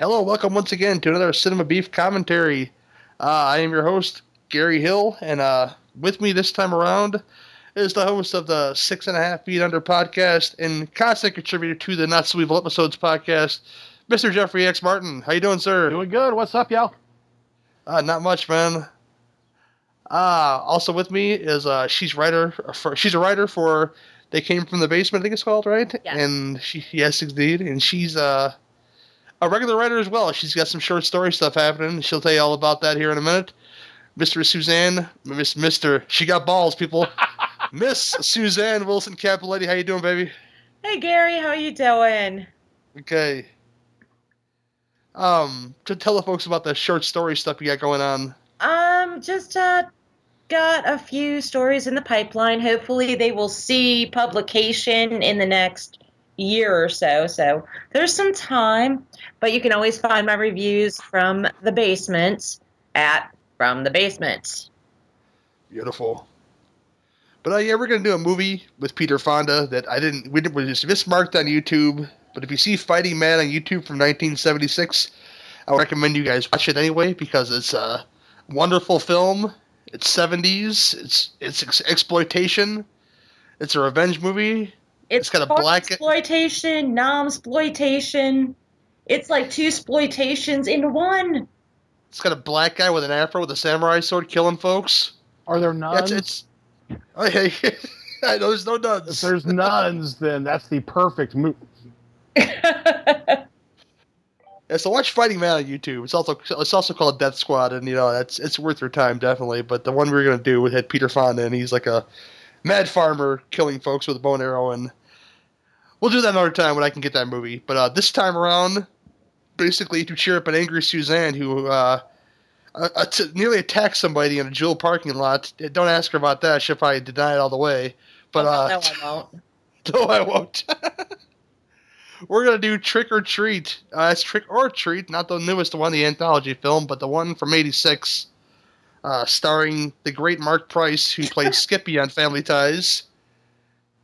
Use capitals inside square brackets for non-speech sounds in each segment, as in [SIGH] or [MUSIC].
Hello, welcome once again to another Cinema Beef commentary. Uh, I am your host, Gary Hill, and uh, with me this time around is the host of the Six and a Half Feet Under podcast and constant contributor to the Not So Evil Episodes podcast, Mr. Jeffery X. Martin. How you doing, sir? Doing good. What's up, y'all? Uh, not much, man. Uh, also with me is uh, she's writer. For, she's a writer for They Came from the Basement. I think it's called right. Yes. And she yes, indeed. And she's uh, a regular writer as well. She's got some short story stuff happening. She'll tell you all about that here in a minute. Mr. Suzanne, Miss Mister, she got balls, people. [LAUGHS] Miss Suzanne Wilson Capaletti, how you doing, baby? Hey Gary, how are you doing? Okay. Um, to tell the folks about the short story stuff you got going on. Um, just uh got a few stories in the pipeline. Hopefully they will see publication in the next year or so. So there's some time, but you can always find my reviews from the basement at from the basement. Beautiful. But are you we're gonna do a movie with Peter Fonda that I didn't. We did, was just mismarked on YouTube. But if you see Fighting Man on YouTube from 1976, I recommend you guys watch it anyway because it's a wonderful film. It's 70s. It's it's ex- exploitation. It's a revenge movie. It's got a black- exploitation, non-exploitation. It's like two exploitations in one. It's got a black guy with an afro with a samurai sword killing folks. Are there nuns? it's, it's [LAUGHS] oh, hey, I know [LAUGHS] there's no nuns. if nuns. there's nuns, then that's the perfect movie. [LAUGHS] Yeah, so watch Fighting Man on YouTube. It's also it's also called Death Squad, and you know that's it's worth your time definitely. But the one we are gonna do would hit Peter Fonda, and he's like a mad farmer killing folks with a bow and arrow, and we'll do that another time when I can get that movie. But uh, this time around, basically to cheer up an angry Suzanne who uh, uh, t- nearly attacked somebody in a Jewel parking lot. Don't ask her about that; she'll probably deny it all the way. But uh, no, I [LAUGHS] won't. no, I won't. [LAUGHS] We're gonna do Trick or Treat. Uh, it's Trick or Treat, not the newest one, the anthology film, but the one from '86, uh, starring the great Marc Price, who played [LAUGHS] Skippy on Family Ties.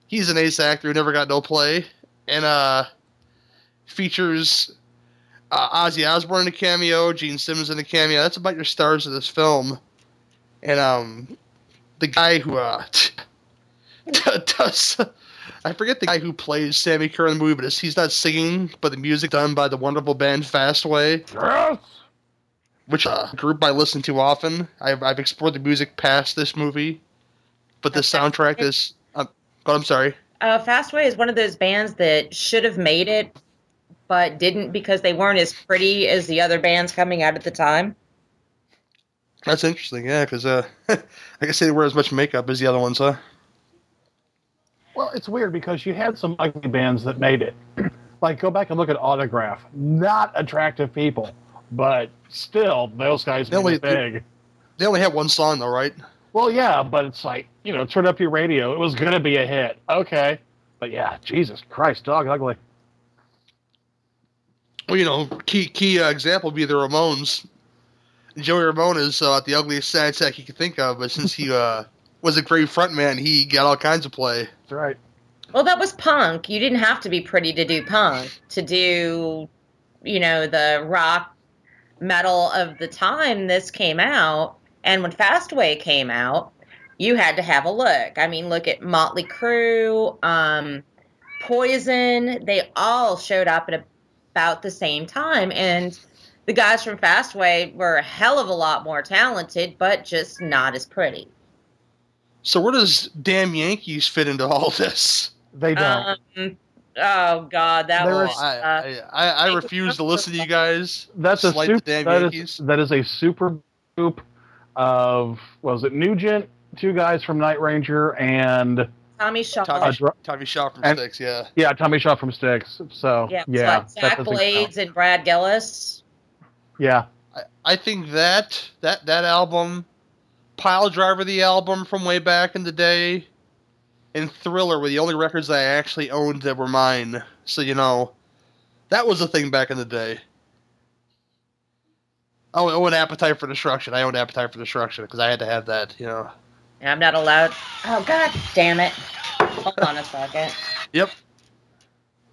He's an ace actor who never got no play, and uh, features uh, Ozzy Osbourne in a cameo, Gene Simmons in a cameo. That's about your stars of this film, and um, the guy who uh, [LAUGHS] does. I forget the guy who plays Sammi Curr in the movie, but it's, he's not singing, but the music done by the wonderful band Fastway, Yes! which uh, a group I listen to often. I've, I've explored the music past this movie, but the soundtrack is. Um, oh, I'm sorry. Uh, Fastway is one of those bands that should have made it, but didn't because they weren't as pretty as the other bands coming out at the time. That's interesting, yeah, because uh, [LAUGHS] I guess they wear as much makeup as the other ones, huh? Well, it's weird because you had some ugly bands that made it. [CLEARS THROAT] like, go back and look at Autograph. Not attractive people, but still, those guys They made only- it big. They only have one song, though, right? Well, yeah, but it's like, you know, turn up your radio. It was going to be a hit. Okay. But yeah, Jesus Christ, dog ugly. Well, you know, key key uh, example would be the Ramones. Joey Ramone is uh, the ugliest sad sack you could think of, but since he uh, was a great frontman, he got all kinds of play. That's right. Well, that was punk. You didn't have to be pretty to do punk. To do, you know, the rock metal of the time this came out, and when Fastway came out, you had to have a look. I mean, look at Motley Crue, um, Poison. They all showed up at about the same time, and the guys from Fastway were a hell of a lot more talented, but just not as pretty. So where does Damn Yankees fit into all this? They don't. Um, oh God, that There was. is- I, uh, I, I, I refuse to listen to you guys. That's a Slight the super, damn that Yankees. is, that is a super group of was it Nugent, two guys from Night Ranger, and Tommy Shaw. Tommy, Uh, dr- Tommy Shaw from and- Styx, yeah. yeah, Tommy Shaw from Styx. So yeah, yeah, it's like Jack Blades count. and Brad Gillis. Yeah, I, I think that that that album, Pile Driver, the album from way back in the day, and Thriller were the only records I actually owned that were mine. So you know, that was a thing back in the day. Oh, oh, an Appetite for Destruction. I owned Appetite for Destruction because I had to have that. You know. And I'm not allowed. Oh God damn it! Hold on a second. Yep.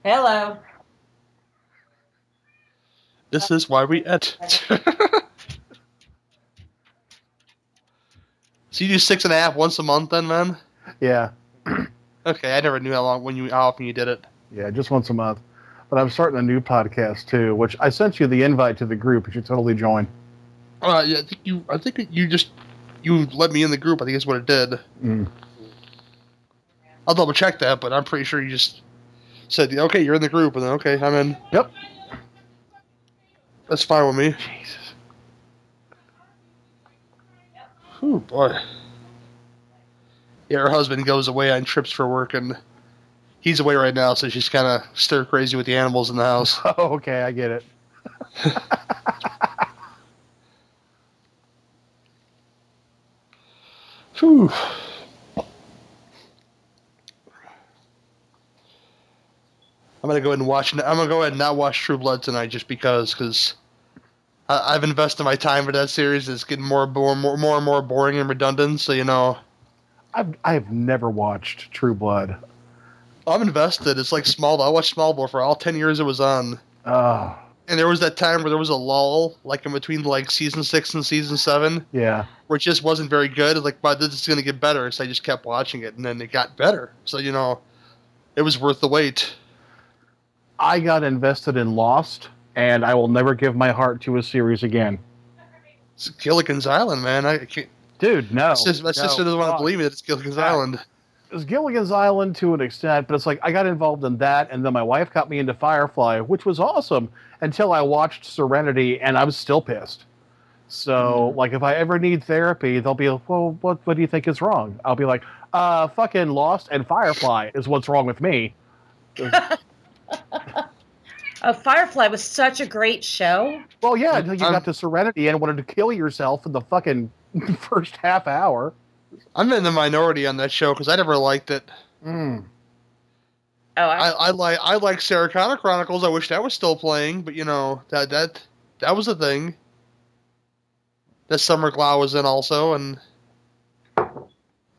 Hello. This is why we et. [LAUGHS] so you do six and a half once a month, then, man? Yeah, [CLEARS THROAT] Okay, I never knew how long when you how often you did it. yeah, just once a month. But I'm starting a new podcast too, which I sent you the invite to the group. You should totally join. Uh, yeah, I think you. I think you just you let me in the group. I think that's what it did. Mm. I'll double check that, but I'm pretty sure you just said, "Okay, you're in the group," and then okay, I'm in. Yep. That's fine with me. Jesus. Ooh, boy. Yeah, her husband goes away on trips for work, and he's away right now, so she's kind of stir crazy with the animals in the house. [LAUGHS] Oh, okay, I get it. [LAUGHS] Whew. I'm gonna go ahead and watch. I'm gonna go ahead and not watch True Blood tonight, just because, because I've invested my time for that series. It's getting more, more, more, more and more boring and redundant. So you know, I've I've never watched True Blood. I'm invested. It's like Smallville. I watched Smallville for all ten years it was on, Oh, and there was that time where there was a lull, like in between like season six and season seven, yeah. where it just wasn't very good. Like, but this is gonna get better, so I just kept watching it, and then it got better. So you know, it was worth the wait. I got invested in Lost, and I will never give my heart to a series again. It's Gilligan's Island, man. I can't. Dude, no. My sister, my no, sister doesn't want to believe me that it's Gilligan's. Island. It was Gilligan's Island to an extent, but it's like I got involved in that, and then my wife got me into Firefly, which was awesome until I watched Serenity, and I was still pissed. So, like, if I ever need therapy, they'll be like, "Well, what what do you think is wrong?" I'll be like, "Uh, fucking Lost and Firefly is what's wrong with me." [LAUGHS] Uh, Firefly was such a great show. Well, yeah, until you I'm- got to Serenity and wanted to kill yourself in the fucking [LAUGHS] first half hour. I'm in the minority on that show because I never liked it. Mm. Oh, I, I, I like I like Sarah Connor Chronicles. I wish that was still playing, but you know that that that was a thing. That Summer Glau was in also, and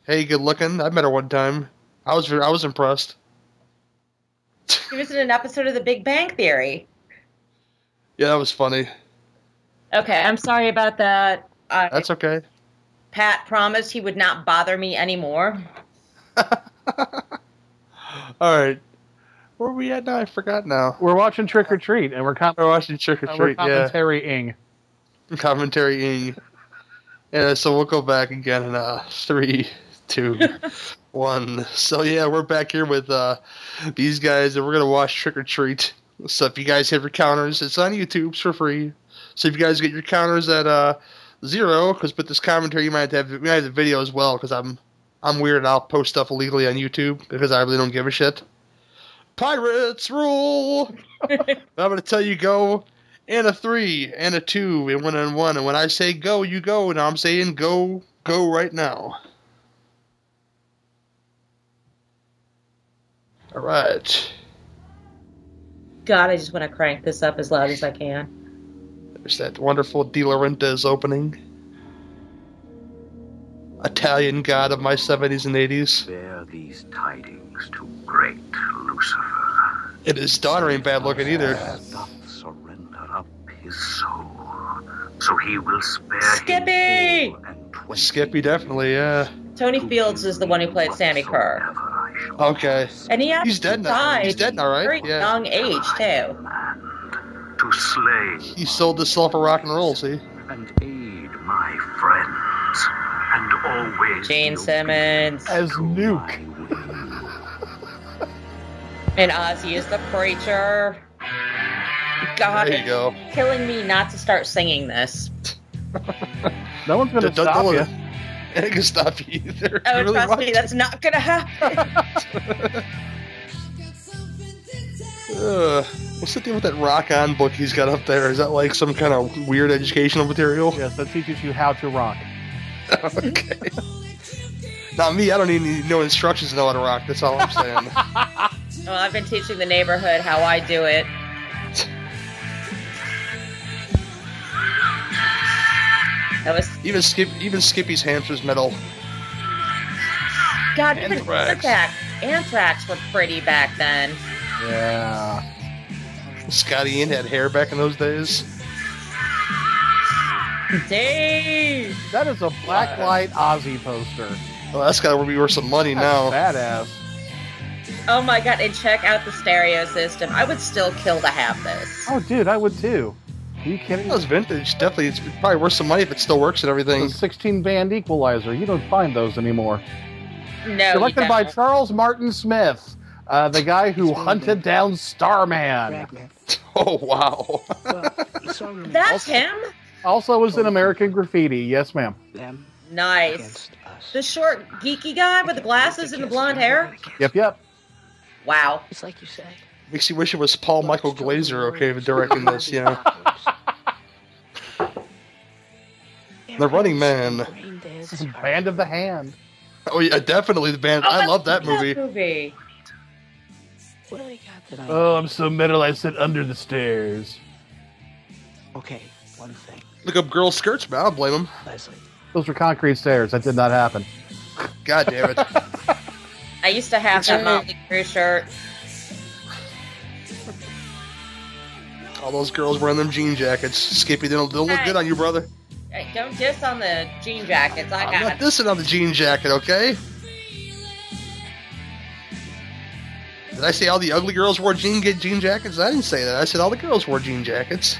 hey, good looking. I met her one time. I was I was impressed. she was in an episode of The Big Bang Theory. Yeah, that was funny. Okay, I'm sorry about that. I, That's okay. Pat promised he would not bother me anymore. [LAUGHS] All right, where are we at now? I forgot now. We're watching Trick or Treat, and we're, com- We're watching Trick or uh, we're Treat. Yeah. commentarying. [LAUGHS] commentary Yeah, so we'll go back again in uh three, two, [LAUGHS] one. So yeah, we're back here with uh these guys and we're gonna watch Trick or Treat. So if you guys have your counters, it's on YouTube it's for free. So if you guys get your counters at uh zero, because with this commentary you might have to have we might have the video as well, because I'm I'm weird and I'll post stuff illegally on YouTube because I really don't give a shit. Pirates rule. [LAUGHS] I'm gonna tell you go and a three and a two and one and one. And when I say go, you go. And I'm saying go, go right now. All right. God, I just want to crank this up as loud as I can. There's that wonderful De Laurentiis opening. Italian god of my 70s and 80s. Bear these tidings to great Lucifer. And his daughter ain't bad looking either. Doth surrender up his soul, so he will spare Skippy! him full and twenty Skippy, definitely, yeah. Tony Fields is the one who played Sammi Curr. whatsoever I shall Okay. And he actually He's dead now. died He's dead now, right? Very Yeah. young age, too. Command to slay He sold himself for rock and roll, see? and aid my friends, and always Gene be Simmons. As Nuke. [LAUGHS] And Ozzy is the preacher. God, There you go. killing me not to start singing this. [LAUGHS] No one's going to Don't- don't stop let you. [LAUGHS] it- It can stop you either. Oh, You really trust me, to. that's not gonna happen. Ugh. What's the deal with that rock on book he's got up there? Is that like some kind of weird educational material? Yes, that teaches you how to rock. [LAUGHS] okay. Not me. I don't even need no instructions to know how to rock. That's all I'm saying. [LAUGHS] well, I've been teaching the neighborhood how I do it. That was even Skip, even Skippy's hamsters metal. God. Even Anthrax. Anthrax. Anthrax were pretty back then. Yeah. Scotty Ian had hair back in those days. Dave. That is a blacklight Ozzy poster. Well, that's got to be worth some money now. That's badass. Oh my god, and check out the stereo system. I would still kill to have this. Oh, dude, I would too. Are you kidding? That was vintage. Definitely, it's probably worth some money if it still works and everything. The 16 band equalizer. You don't find those anymore. No, you Directed by don't. Charles Martin Smith, uh, the guy who hunted down Starman. Ragman. [LAUGHS] Oh wow! Well, the song remains That's him. Also was in American Graffiti. Yes, ma'am. them Nice. The short, geeky guy with the glasses and the blonde hair. Yep, yep. Wow. It's like you say. Makes you wish it was Paul Michael Glaser, okay, directing [LAUGHS] this. You know, The Running Man. This is Band of the Hand. oh yeah, definitely the band. I love that movie. movie. What do I got that I? Oh, I'm so metal I sit under the stairs. Okay, one thing, Look up girl skirts, man. I don't blame them. Leslie. Those were concrete stairs. That did not happen. God damn it! [LAUGHS] I used to have that Motley Crue shirt. All those girls wearing them jean jackets. Skippy, they don't, they don't look good on you, brother. Hey, don't diss on the jean jackets. I I'm got not dissing on the jean jacket, okay? Did I say all the ugly girls wore jean get jean jackets? I didn't say that. I said all the girls wore jean jackets.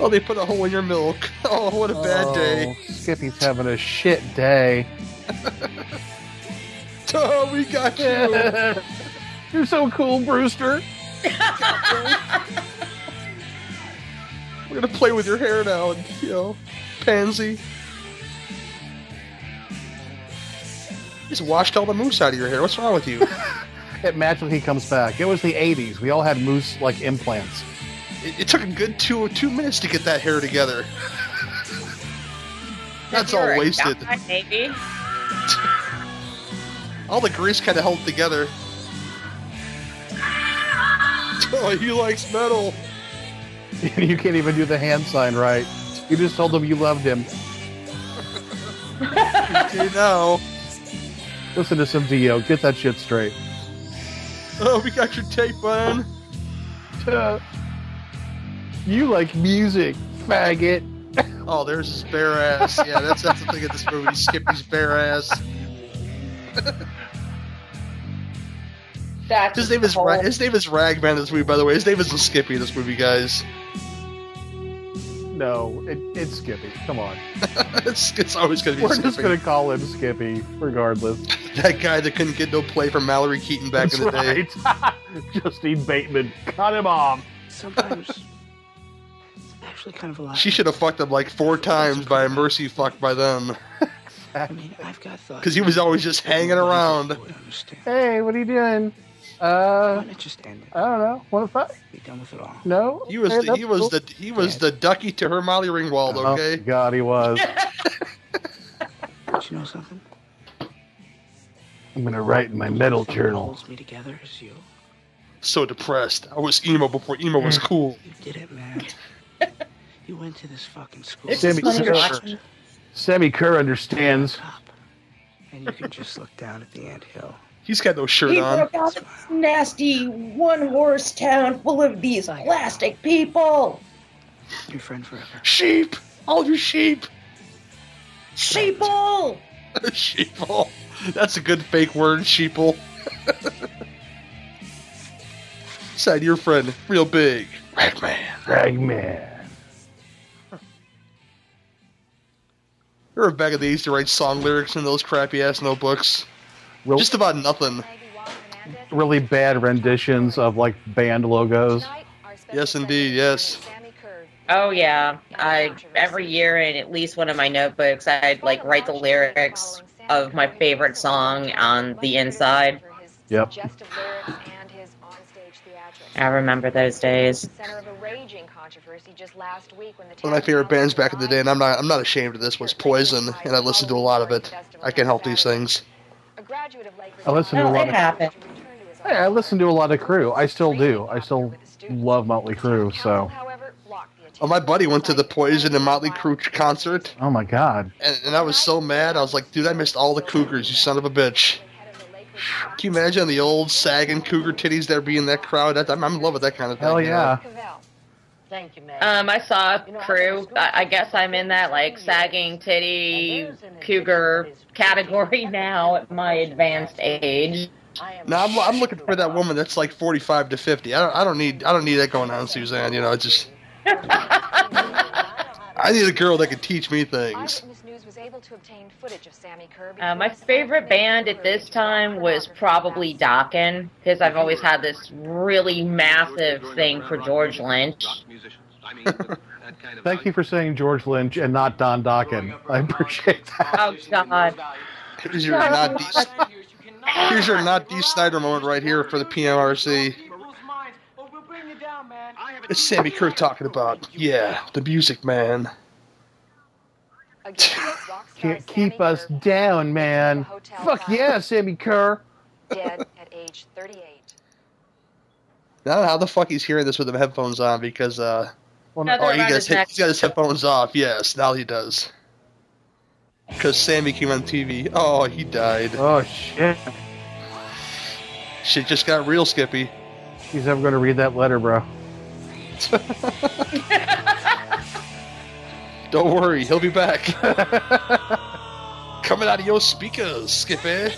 Oh, they put a hole in your milk. [LAUGHS] Oh, what a bad oh, day. Oh, Skippy's having a shit day. [LAUGHS] Oh, we got you. [LAUGHS] You're so cool, Brewster. We're gonna play with your hair now, and, you know, pansy. Just washed all the mousse out of your hair. What's wrong with you? [LAUGHS] It magically comes back. It was the 80s. We all had mousse like implants. It, it took a good two two minutes to get that hair together. [LAUGHS] That's all wasted. guy, Maybe. [LAUGHS] All the grease kind of held together. Oh, he likes metal. you can't even do the hand sign right. You just told him you loved him. you now. Listen to some Dio. Get that shit straight. Oh, we got your tape on. Uh, you like music, faggot. [LAUGHS] Oh, there's his bare ass. Yeah, that's that's the thing of this movie. Skippy's bare ass. That's His name is Ra- his name is Ragman in this movie, by the way. His name isn't Skippy in this movie, guys. No, it, it's Skippy. Come on. [LAUGHS] it's, it's always gonna be We're Skippy. just gonna call him Skippy, regardless. That guy that couldn't get no play from Mallory Keaton back in the day. right. [LAUGHS] Justine Bateman, cut him off. Sometimes it's actually kind of a lot. She should have fucked him like four times by a mercy fuck by them. [LAUGHS] I mean, I've got thoughts. Because he was always just hanging around. Hey, what are you doing? Why Uh, not just end? I don't know. Want to fight? Be done with it all. No. He was Hey, the, he was cool. the he was the ducky to her Molly Ringwald, Oh, okay? God, he was. [LAUGHS] But you know something? I'm gonna write in my metal journal. holds me together is you. So depressed. I was emo before emo was Mm. cool. You did it, man. [LAUGHS] you went to this fucking school. It's Sammy just funny Kerr. Sammi Curr understands. And you can just look down at the ant hill. He's got no shirt He on. broke out this nasty one horse town full of these plastic people. Your friend forever. Sheep! All you sheep! Sheeple! [LAUGHS] Sheeple. That's a good fake word, sheeple. [LAUGHS] Side your friend, real big. Ragman. Ragman. They were back in the days to write song lyrics in those crappy ass notebooks. Real, Just about nothing. really bad renditions of like band logos. Yes, indeed, yes. Oh yeah, I every year in at least one of my notebooks, I'd like write the lyrics of my favorite song on the inside. Yep. I remember those days. One of my favorite bands back in the day, and I'm not I'm not ashamed of this, was Poison, and I listened to a lot of it. I can't help these things. I listen to a Well, lot it of. happened. Hey, I listen to a lot of Crew. I still do. I still love Motley Crue. So, Oh, my buddy went to the Poison and Motley Crue concert, oh my God, and, and I was so mad. I was like, dude, I missed all the Cougars, you son of a bitch. Can you imagine the old sagging cougar titties there being that crowd? That, I'm, I'm in love with that kind of thing. Hell you know? yeah. Thank you, Meg. Um, I saw crew. I, I guess I'm in that like sagging titty cougar category now at my advanced age. No, I'm, I'm looking for that woman that's like 45 to 50. I don't, I don't need I don't need that going on, Suzanne. You know, it's just [LAUGHS] I need a girl that can teach me things. News was able to obtain footage of Sammi Curr. Uh, my favorite band at this time was probably Dokken because I've always had this really massive thing for George Lynch. [LAUGHS] Thank you for saying George Lynch and not Don Dokken. I appreciate that. Oh God! Here's your not [LAUGHS] D, here's your not Dee Snider moment right here for the PMRC. It's Sammi Curr talking about yeah the music man. Again, [LAUGHS] Can't Sammy keep us Kerr down, man. Fuck Plaza, yeah, Sammi Curr. Dead at age 38. I don't know how the fuck he's hearing this with the headphones on because uh Well, No, no, oh he around got his his, neck. he's got his headphones off. Yes, now he does. Because Sammy came on TV. Oh, he died. oh shit. Shit just got real, Skippy. He's never going to read that letter, bro. [LAUGHS] Don't worry, he'll be back. [LAUGHS] Coming out of your speakers, Skippy.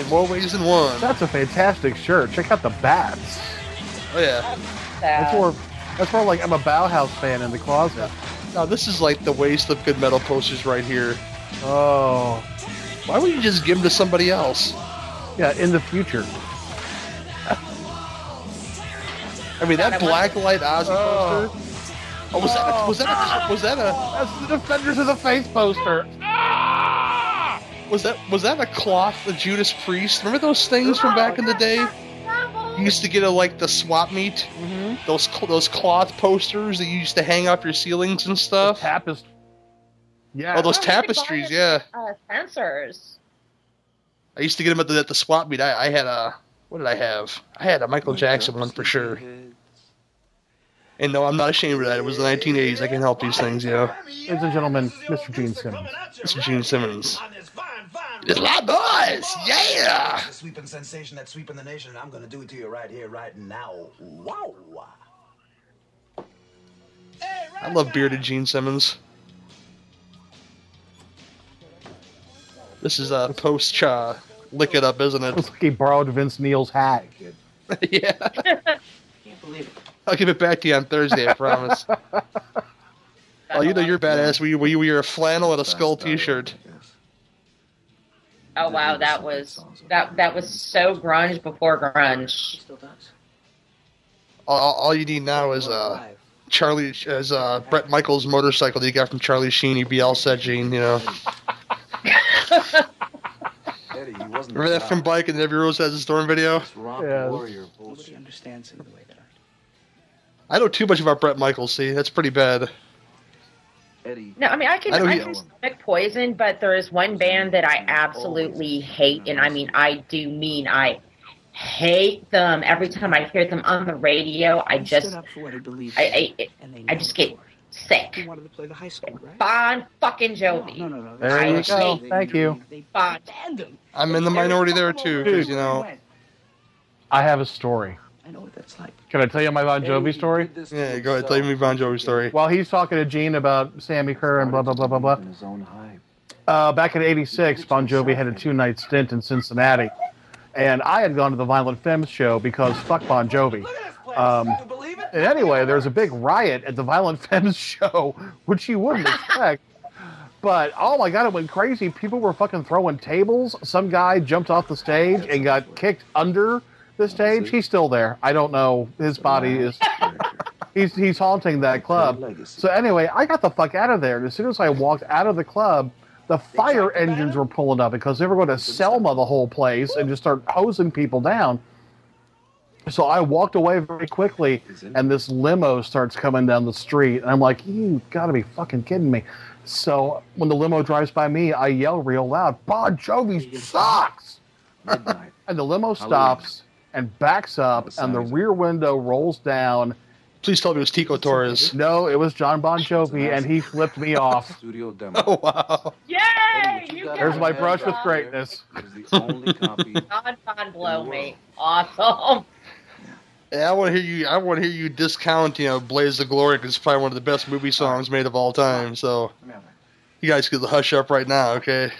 In more ways than one. That's a fantastic shirt. Check out the bats. Oh yeah. That's more. That's more like I'm a Bauhaus fan in the closet. Now this is like the waste of good metal posters right here. Oh, Why would you just give them to somebody else? yeah. In the future. I mean, that black light Ozzy Oh. poster. Oh, was that a, was that a, was that a That's the Defenders of the Faith poster. was that was that a cloth the Judas Priest? Remember those things from back in the day? You used to get a like the swap meet. Mm-hmm. Those cl- those cloth posters that you used to hang off your ceilings and stuff. Tapest. Yeah. Oh, those Oh, we buy tapestries, yeah. Uh, Spencer's. I used to get them at the, at the swap meet. I, I had a what did I have? I had a Michael Jackson one for sure. And no, I'm not ashamed of that. It was the 1980s. I can help these things, you know. Ladies and gentlemen, Mr. Gene Simmons. Mr. Gene Simmons. It's It's my boys, yeah. The sweeping sensation that's sweeping the nation, and I'm gonna do it to you right here, right now. Wow. I love bearded Gene Simmons. This is uh, a post cha lick it up, isn't Looks it? like he borrowed Vince Neil's hat. [LAUGHS] yeah. I [LAUGHS] can't believe it. I'll give it back to you on Thursday, I promise. [LAUGHS] Oh, you know you're badass. We we wear a flannel and a skull T-shirt. Oh wow, that was that that was so grunge before grunge. All, all you need now is uh Charlie is uh Bret Michaels motorcycle that you got from Charlie Sheen. You'd be all set, Gene. You know. Eddie, he wasn't Remember that from bike and every rose has a storm video? Yeah. warrior bullshit. understands it the way that I know too much about Bret Michaels. See, that's pretty bad. Eddie. No, I mean I can I I, can stomach Poison, but there is one band that I absolutely hate, and I mean I do mean I hate them. Every time I hear them on the radio, I just up for what he believed. I I, I just get sick. wanted to play the high school, right? Bon fucking Jovi. No, no, no. There I you go. Thank you. They Bon. Banned him. I'm in the minority there too, because you know. I have a story. I know what that's like. Can I tell you my Bon Jovi story? Yeah, go ahead. Tell me Bon Jovi story. While he's talking to Gene about Sammi Curr and blah blah blah blah blah. In his own hype. Uh, back in '86, Bon Jovi had a two-night stint in Cincinnati, and I had gone to the Violent Femmes show because fuck Bon Jovi. Um, and anyway, there was a big riot at the Violent Femmes [LAUGHS] show, which you wouldn't [LAUGHS] expect. But oh my god, it went crazy. People were fucking throwing tables. Some guy jumped off the stage and got kicked under the stage. He's still there. I don't know. His body is. He's he's haunting that club. So anyway, I got the fuck out of there. And as soon as I walked out of the club, the fire engines were pulling up because they were going to Selma the whole place and just start hosing people down. So I walked away very quickly, and this limo starts coming down the street, and I'm like, "You got to be fucking kidding me!" So when the limo drives by me, I yell real loud, "Bon Jovi sucks!" [LAUGHS] And the limo stops and backs up, and the rear window rolls down, Please tell me it was Tico Torres. No, it was Jon Bon Jovi, and he flipped me [LAUGHS] off. Studio demo. Oh wow. Yay! Eddie, You got There's my brush with greatness. It was the only copy. [LAUGHS] God, God, blow me. Awesome. Yeah, I want to hear you. I want to hear you discount, you know, "Blaze of Glory" because it's probably one of the best movie songs made of all time. So you guys could hush up right now, okay?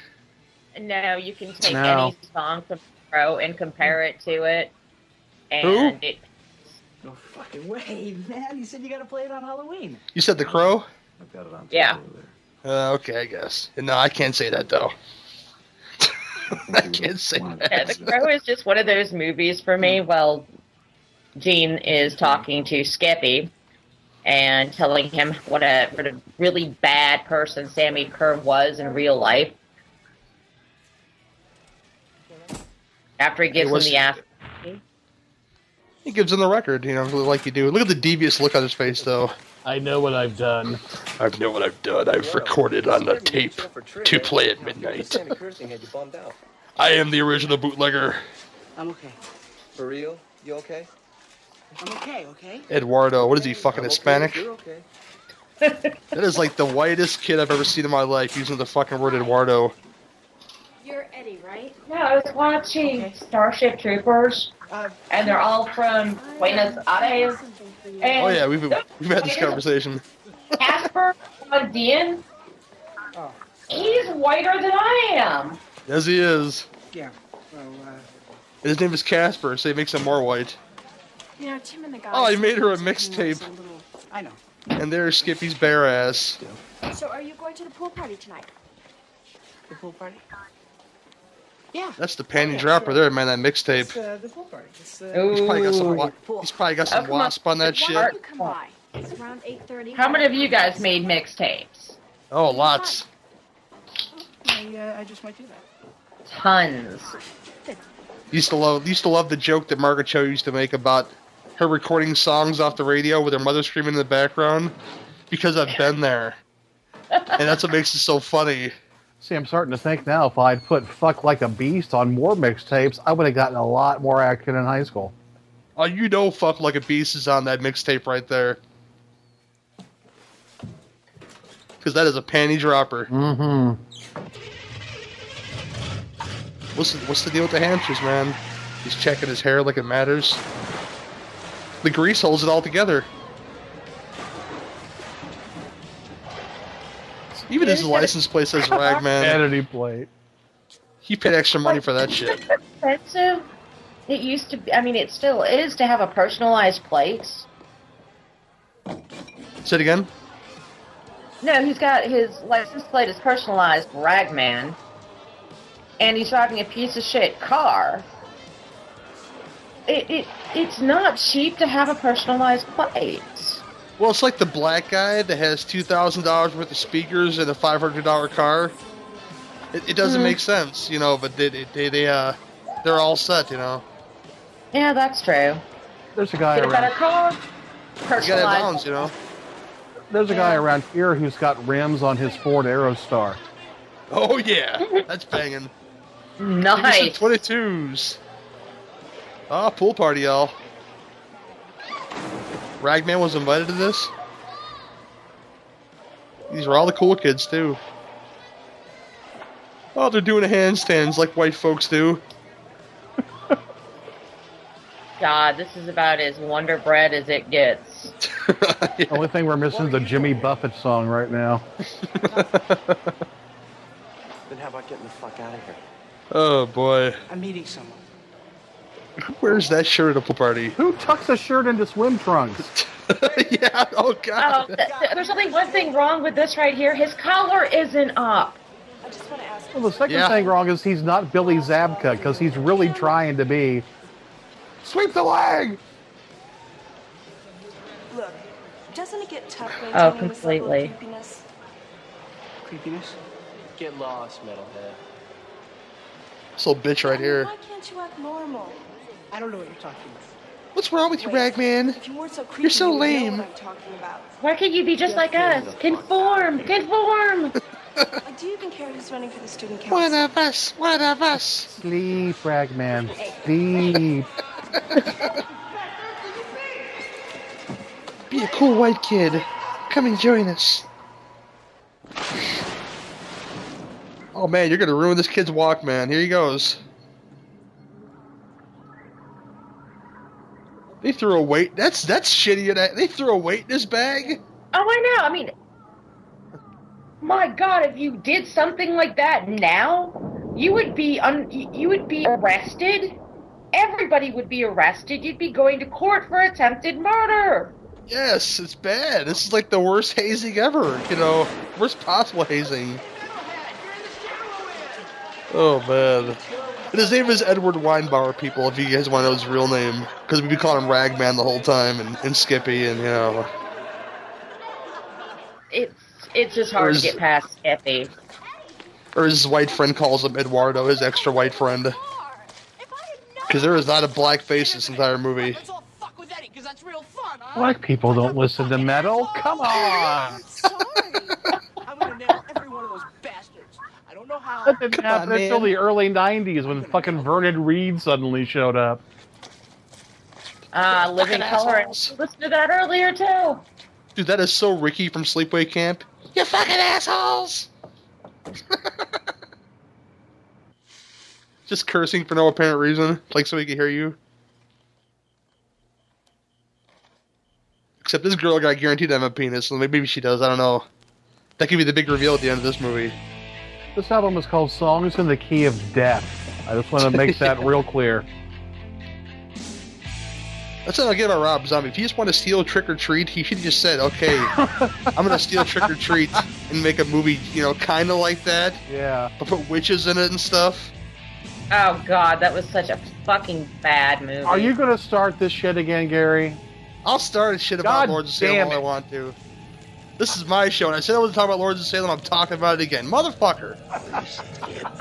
No, you can take No. any song from Pro and compare it to it, and it. No fucking way, man. You said you gotta play it on Halloween. You said The Crow. I've got it on Yeah. tape over there. Uh, okay, I guess. No, I can't say that though. [LAUGHS] I can't say that. Yeah. The Crow is just one of those movies for me. Well, Gene is talking to Skippy and telling him what a what a really bad person Sammi Curr was in real life. After he gives was- him the ass. He gives him the record, you know, like you do. Look at the devious look on his face, though. I know what I've done. I know what I've done. I've recorded on the tape to play at midnight. I am the original bootlegger, I'm okay. For real? You okay? I'm okay, okay? Eduardo. What is he, fucking I'm okay. Hispanic? You're okay. [LAUGHS] That is like the whitest kid I've ever seen in my life using the fucking word Eduardo. You're Eddie, right? No, I was watching Starship Troopers, Uh, and they're all from Buenos Aires. And Oh yeah, we've we've had this conversation. Casper Van Dien, oh, he's whiter than I am. As he is. yeah. Well, uh, His name is Casper, so he makes him more white. You know, Tim and the guys. Oh, I made her a mixtape. I know. And there's Skippy's bare ass. So, are you going to the pool party tonight? The pool party? Yeah. That's the panty dropper there, man. That mixtape. uh, the pool party. It's, uh, He's probably got some. Ooh. Wa- he's probably got some Oh, come on. wasp on that Why shit. don't you come by? It's around 8.30. How many of you guys made mixtapes? Oh, lots. I, uh, I just might do that. Tons. Used to love. Used to love the joke that Margaret Cho used to make about her recording songs off the radio with her mother screaming in the background because I've been there, and that's what makes it so funny. See, I'm starting to think now if I'd put "Fuck Like a Beast" on more mixtapes, I would have gotten a lot more action in high school. Oh, you know, "Fuck Like a Beast" is on that mixtape right there. Because that is a panty dropper. Mm-hmm. What's the, what's the deal with the hamsters, man? He's checking his hair like it matters. The grease holds it all together. Even his license plate says [LAUGHS] Ragman. Vanity plate. He paid extra money for that shit. Expensive. It used to be. I mean, it still is to have a personalized plate. Say it again. No, he's got his license plate is personalized Ragman, and he's driving a piece of shit car. It, it it's not cheap to have a personalized plate. Well, it's like the black guy that has two thousand dollars worth of speakers and a five hundred dollar car. It, it doesn't Hmm. make sense, you know. But they they they, they uh they're all set, you know. Yeah, that's true. There's a guy Get a better around. car. You gotta have Personalized. balance, you know. There's a guy around here who's got rims on his Ford Aerostar. Oh yeah, that's banging. [LAUGHS] Nice. Twenty twos. Ah, pool party, y'all. Ragman was invited to this. These are all the cool kids too. Oh, they're doing handstands like white folks do. [LAUGHS] God, this is about as Wonder Bread as it gets. [LAUGHS] The only thing we're missing is the Jimmy Buffett song right now. [LAUGHS] Then how about getting the fuck out of here? Oh boy, I'm meeting someone. [LAUGHS] where's that shirt at a pool party? Who tucks a shirt into swim trunks? [LAUGHS] yeah. Oh god. Oh, th- th- there's only one thing wrong with this right here. His collar isn't up. I just want to ask Well, the second Yeah. thing wrong is he's not Billy Zabka because he's really trying to be. Sweep the leg. Look, doesn't it get tough Oh, this completely. creepiness? Creepiness? Get lost, metalhead. This little bitch right here. Why can't you act normal? I don't know what you're talking about. What's wrong with you, Ragman? You so creepy, you're so you know lame. what I'm talking about. Why can't you be just like us? Conform, conform. Like, [LAUGHS] uh, do you even care who's running for the student council? One of us. One of us. Sleep, Ragman. Sleep. Be a cool white kid. Come and join us. Oh man, you're gonna ruin this kid's walk, man. Here he goes. They threw a weight. That's that's shitty. That they threw a weight in his bag. Oh, I know. I mean, my God, if you did something like that now, you would be un- you would be arrested. Everybody would be arrested. You'd be going to court for attempted murder. Yes, it's bad. This is like the worst hazing ever. You know, worst possible hazing. Oh man. And his name is Edward Weinbauer, people, if you guys want to know his real name. Because we've been calling him Ragman the whole time, and, and Skippy, and, you know. It's it's just hard Or to get past Skippy. Or his white friend calls him Eduardo, his extra white friend. Because there is not a black face this entire movie. Black people don't listen to metal. Come on. [LAUGHS] I'm gonna nail every one of those bastards. I don't know how. That didn't Come happen on, until man. the early 90s when fucking Vernon Reid suddenly showed up. Uh, Living Fucking Color. assholes. Listened to that earlier too. Dude, that is so Ricky from Sleepaway Camp. You fucking assholes! [LAUGHS] Just cursing for no apparent reason, like so he can hear you. Except this girl got guaranteed to have a penis, so maybe she does. I don't know. That could be the big reveal at the end of this movie. This album is called Songs in the Key of Death. I just want to make that [LAUGHS] real clear. That's what I get about Rob Zombie. If he just want to steal Trick or Treat, he should [LAUGHS] have just said, "Okay, I'm gonna steal Trick or Treat and make a movie, you know, kind of like that, Yeah. but put witches in it and stuff." Oh God, that was such a fucking bad movie. Are you going to start this shit again, Gary? I'll start a shit about God Lords of Salem all I want to. This is my show, and I said I wasn't talking about Lords of Salem. I'm talking about it again, motherfucker.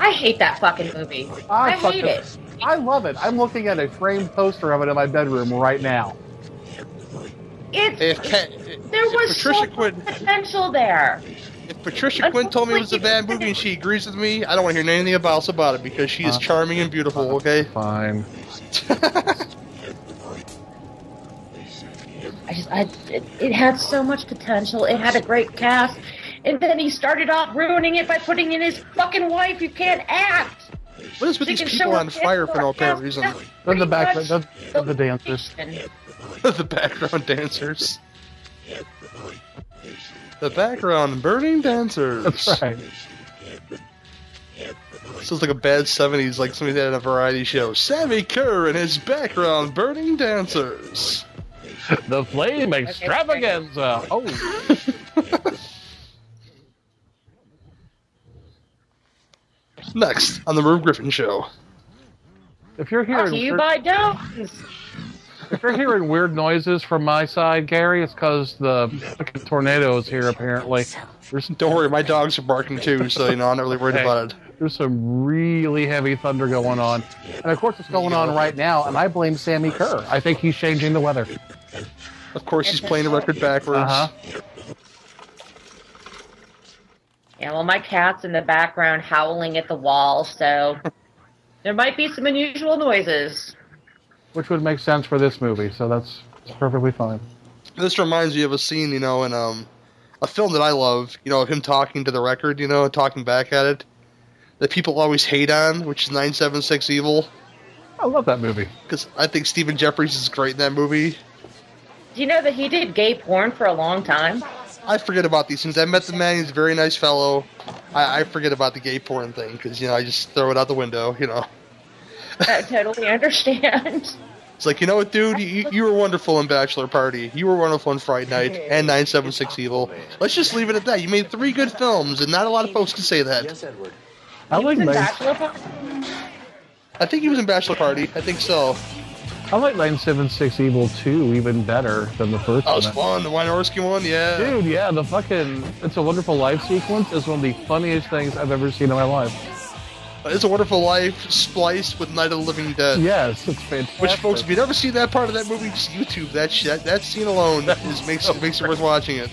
I hate that fucking movie. I, hate fucking- it. I love it. I'm looking at a framed poster of it in my bedroom right now. It's If, Ca- there if was Patricia so Quinn, potential there. if Patricia Quinn told me it was a bad movie and she agrees with me, I don't want to hear anything else about it because she is Uh, charming and beautiful. Okay. Fine. [LAUGHS] I just, I, it, it had so much potential. It had a great cast, and then he started off ruining it by putting in his fucking wife You can't act. What is with She these people on fire for no apparent reason? something. They're the background, back, the, the, the dancers. [LAUGHS] the background dancers. The background burning dancers. That's right. Sounds like a bad 70s, like somebody that had a variety show. Sammi Curr and his background burning dancers. The Flame Extravaganza. Oh, [LAUGHS] Next on the Merv Griffin Show. if you're hearing to you by Jones. if you're hearing weird noises from my side, Gary, it's because the fucking tornado is here. Apparently, there's Don't worry, my dogs are barking too, so you know I'm not really worried Hey. about it. There's some really heavy thunder going on, and of course it's going on right now. And I blame Sammi Curr. I think he's changing the weather. Of course, he's playing the record backwards. Uh huh. Yeah, well, my cat's in the background howling at the wall, so there might be some unusual noises. Which would make sense for this movie, so that's, that's perfectly fine. This reminds me of a scene, you know, in um, a film that I love, you know, of him talking to the record, you know, talking back at it, that people always hate on, which is 976 Evil, I love that movie. because I think Stephen Geoffreys is great in that movie. Do you know that he did gay porn for a long time? I forget about these things. I met the man; he's a very nice fellow. I, I forget about the gay porn thing because you know I just throw it out the window. You know, I totally understand. [LAUGHS] it's like you know what, dude, you, you were wonderful in Bachelor Party. You were wonderful in Fright Night and 976 Evil. Let's just leave it at that. You made three good films, and not a lot of folks can say that. Yes, Edward. I like The nine, Bachelor Party? I think he was in Bachelor Party. I think so. I like 976 Evil 2 even better than the first That was one. fun. The Wynorski one, yeah. Dude, yeah, the fucking It's a Wonderful Life sequence is one of the funniest things I've ever seen in my life. It's a Wonderful Life spliced with Night of the Living Dead. Yes, it's fantastic. Which, folks, if you never see that part of that movie, just YouTube that shit. That scene alone [LAUGHS] is makes it makes it worth watching it.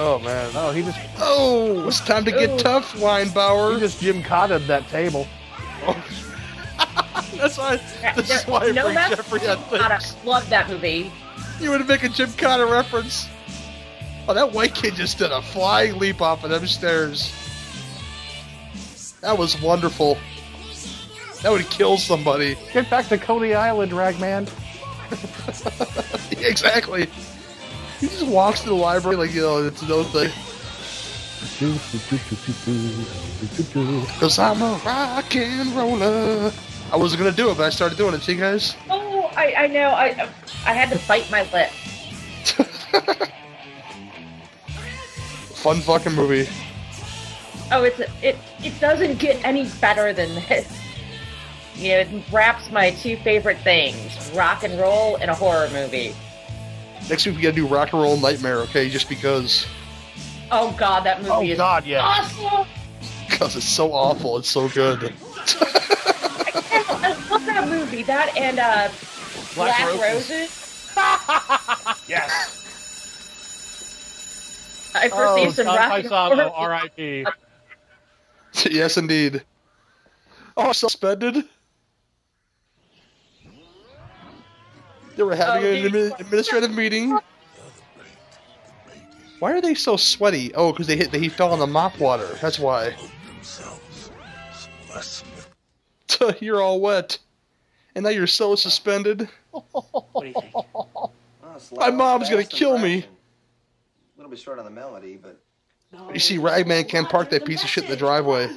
Oh man. Oh, he just Oh, it's time to get Oh. tough, he Weinbauer. just Jim Cotted that table. [LAUGHS] That's why. This is why I no bring. Jeffery on God, things. I love that movie. You would make a Jim Connor reference. Oh, that white kid just did a flying leap off of them stairs. That was wonderful. That would kill somebody. Get back to Coney Island, Ragman. [LAUGHS] exactly. He just walks to the library like, you know, it's no thing. Cause I'm a rock and roller. I wasn't gonna do it, but I started doing it. See, guys? Oh, I, I know. I I had to bite my lip. [LAUGHS] Fun fucking movie. Oh, it's it it doesn't get any better than this. You know, it wraps my two favorite things: rock and roll and a horror movie. Next week we gotta do Rock and Roll Nightmare, okay? Just because, Oh God, that movie Oh, is God, yeah. awesome. because it's so awful. It's so good. [LAUGHS] I love that movie. That and uh, Black Black, Roses. Roses. [LAUGHS] Yes. I perceive some John rock and Fasano, roll. R.I.P. yes, indeed. Oh, suspended. They were having Oh, an dude. admi- administrative meeting. Why are they so sweaty? Oh, because they hit. They fell in the mop water. That's why. [LAUGHS] you're all wet, and now you're so suspended. What do you think? Oh, My mom's gonna kill and me. A little bit short on the melody, but You see, Ragman can't park that piece of shit in the driveway.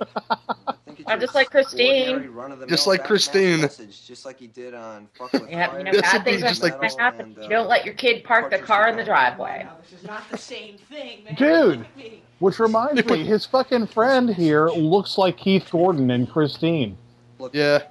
[LAUGHS] I think it's I'm just like Christine. Just like Christine. Message, just like he did on Fucking with Yeah, Fire, you know, Yes, bad things just like going happen. and, uh, you don't let your kid park the car in the driveway. This is not the same thing, man. Dude. Look at me. Which reminds me, his fucking friend here looks like Keith Gordon and Christine. Yeah.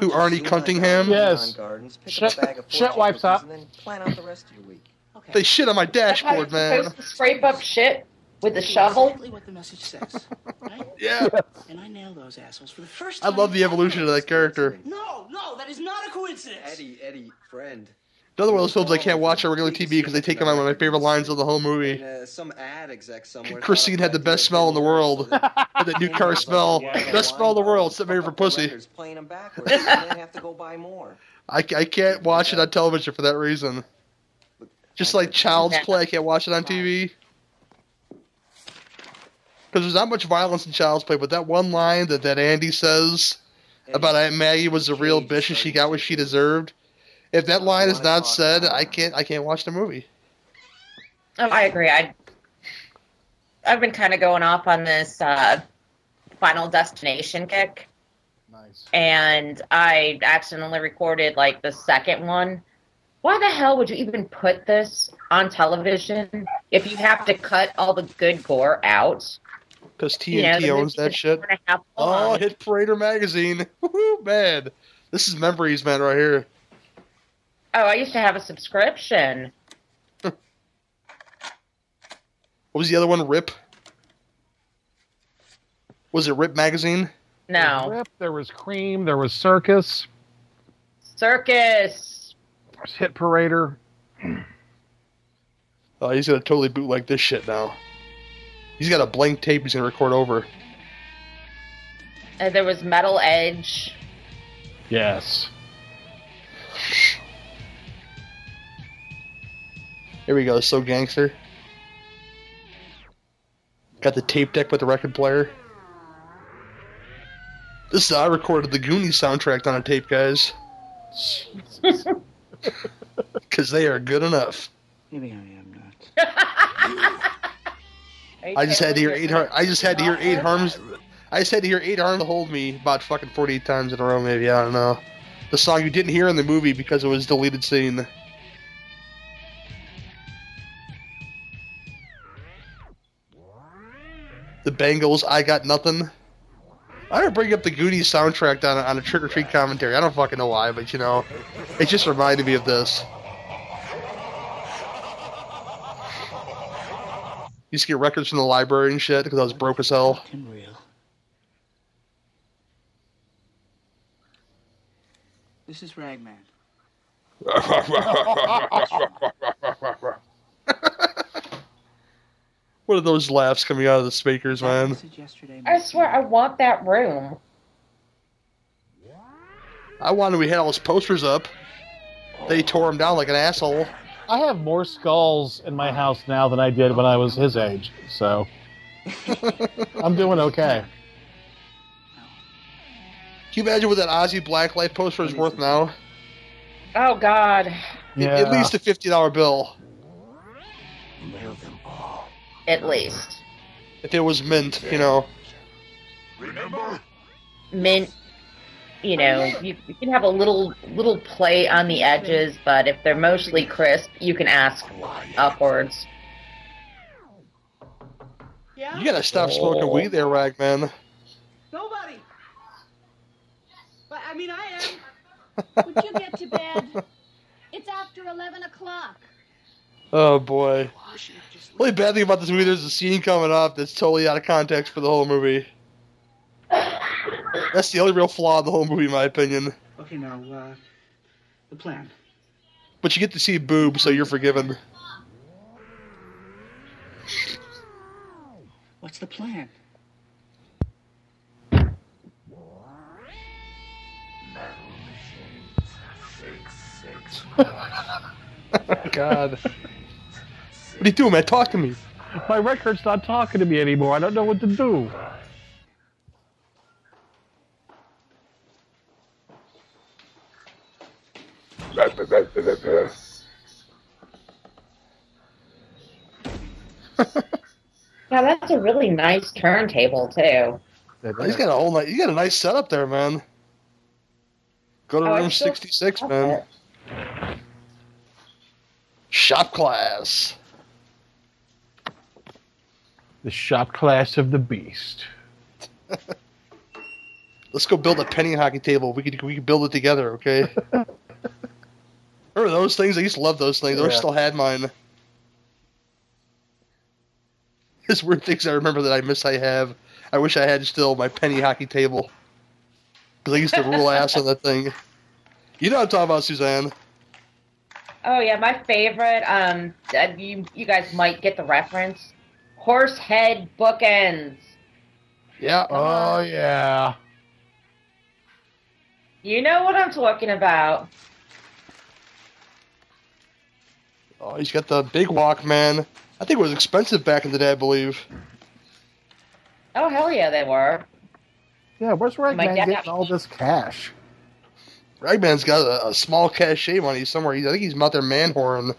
Who, Arnie zoom on Cunningham? down Yes. on Gardens, pick Shut- up a bag of shut fortune wipes cookies, up. and then plan out the rest of your week. Okay. They shit on my That's how you're dashboard, man. supposed to scrape up shit with the shovel. Exactly what the message says, right? [LAUGHS] Yeah. And I nail those assholes for the first I time. love the evolution of that character. No, no, that is not a coincidence. Eddie, Eddie, friend. Another one of those films I can't watch on regular TV because they take them out of my favorite lines of the whole And, movie. uh, some ad exec somewhere. [LAUGHS] Christine had [LAUGHS] the best smell in the world. so that Had that new car smell. Best smell in the world, except maybe for pussy. records, Playing them backwards, and then have to go buy more. I, I can't watch it on television for that reason. Just like Child's Play, I can't watch it on TV. Because there's not much violence in Child's Play, but that one line that, that Andy says about Aunt Maggie was a real bitch and she got what she deserved. If that line is not said, I can't I can't watch the movie. Oh, I agree. I I've been kind of going off on this uh, Final Destination kick, Nice. and I accidentally recorded like the second one. Why the hell would you even put this on television if you have to cut all the good gore out? Because TNT You know, owns that shit. hour and a half Oh, long. Hit Parader magazine. [LAUGHS] Woohoo, man. This is memories, man, right here. Oh, I used to have a subscription. [LAUGHS] What was the other one? Rip? Was it Rip magazine? There was No, Rip, there was Creem, there was Circus, circus. Hit Parader. Oh, he's gonna totally bootleg this shit now. He's got a blank tape he's gonna record over. Uh, there was Metal Edge. Yes. Here we go, so gangster. Got the tape deck with the record player. This is I recorded the Goonies soundtrack on a tape, guys. [LAUGHS] [LAUGHS] Because they are good enough. Maybe I am not. [LAUGHS] I just had to hear eight. Har- I just had to hear eight harms. I just had to hear eight arms hold me about fucking forty-eight times in a row. Maybe I don't know. The song you didn't hear in the movie because it was deleted scene. The Bangles. I got nothing. I don't bring up the Goonies soundtrack on a, on a trick or treat commentary. I don't fucking know why, but you know, it just reminded me of this. Used to get records from the library and shit because I was broke as hell. Real. This is Ragman. [LAUGHS] what are those laughs coming out of the speakers, man? I swear, I want that room. I wanted we had all those posters up. They tore them down like an asshole. I have more skulls in my house now than I did when I was his age, so [LAUGHS] I'm doing okay. Can you imagine what that Ozzy Blacklight poster is worth now? Oh God. Yeah. At least a fifty dollar bill. Nail them all. At least. If it was mint, you know. Remember? Mint. You know, you, you can have a little little play on the edges, but if they're mostly crisp, you can ask upwards. Yeah? You gotta stop smoking weed there, Ragman. Nobody. But I mean, I am. [LAUGHS] Would you get to bed? It's after 11 o'clock. Oh boy. The only bad thing about this movie, there's a scene coming up that's totally out of context for the whole movie. That's the only real flaw in the whole movie, in my opinion. Okay, now, uh, the plan. But you get to see boob, so you're forgiven. What's the plan? [LAUGHS] God. What are you doing, man? Talk to me. My record's not talking to me anymore. I don't know what to do. [LAUGHS] Yeah, that's a really nice turntable too. He's got a whole night. You got a nice setup there, man. Go to Oh, room 66, man. Shop class. The shop class of the beast. [LAUGHS] Let's go build a penny hockey table. We could we could build it together, okay? [LAUGHS] Remember those things? I used to love those things. I still had mine. [LAUGHS] There's weird things I remember that I miss I have. I wish I had still my penny hockey table. Because I used to rule ass on that thing. You know what I'm talking about, Suzanne. Oh yeah, my favorite. Um, you you guys might get the reference. Horse head bookends. Yeah. Oh yeah. You know what I'm talking about. Oh, he's got the big walk, man. I think it was expensive back in the day, I believe. Oh hell yeah, they were. Yeah, where's My Ragman dad- getting all this cash? Ragman's got a, a small cachet money somewhere. He's, I think he's out there manwhoring.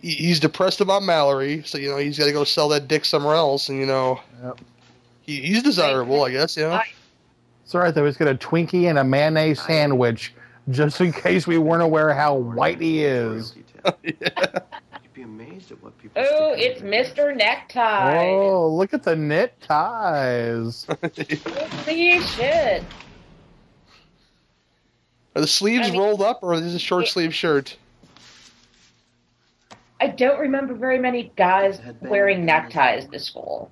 He, he's depressed about Mallory, so you know he's got to go sell that dick somewhere else, and you know Yep. he, he's desirable, I guess. You know. It's all right though. He's got a Twinkie and a mayonnaise sandwich, just in case we weren't aware how white he is. [LAUGHS] You'd be amazed at what people. Oh, it's Mr. Necktie. Oh, look at the knit ties. See shit. Are the sleeves I mean- rolled up, or is this a short sleeve shirt? I don't remember very many guys wearing neckties to school.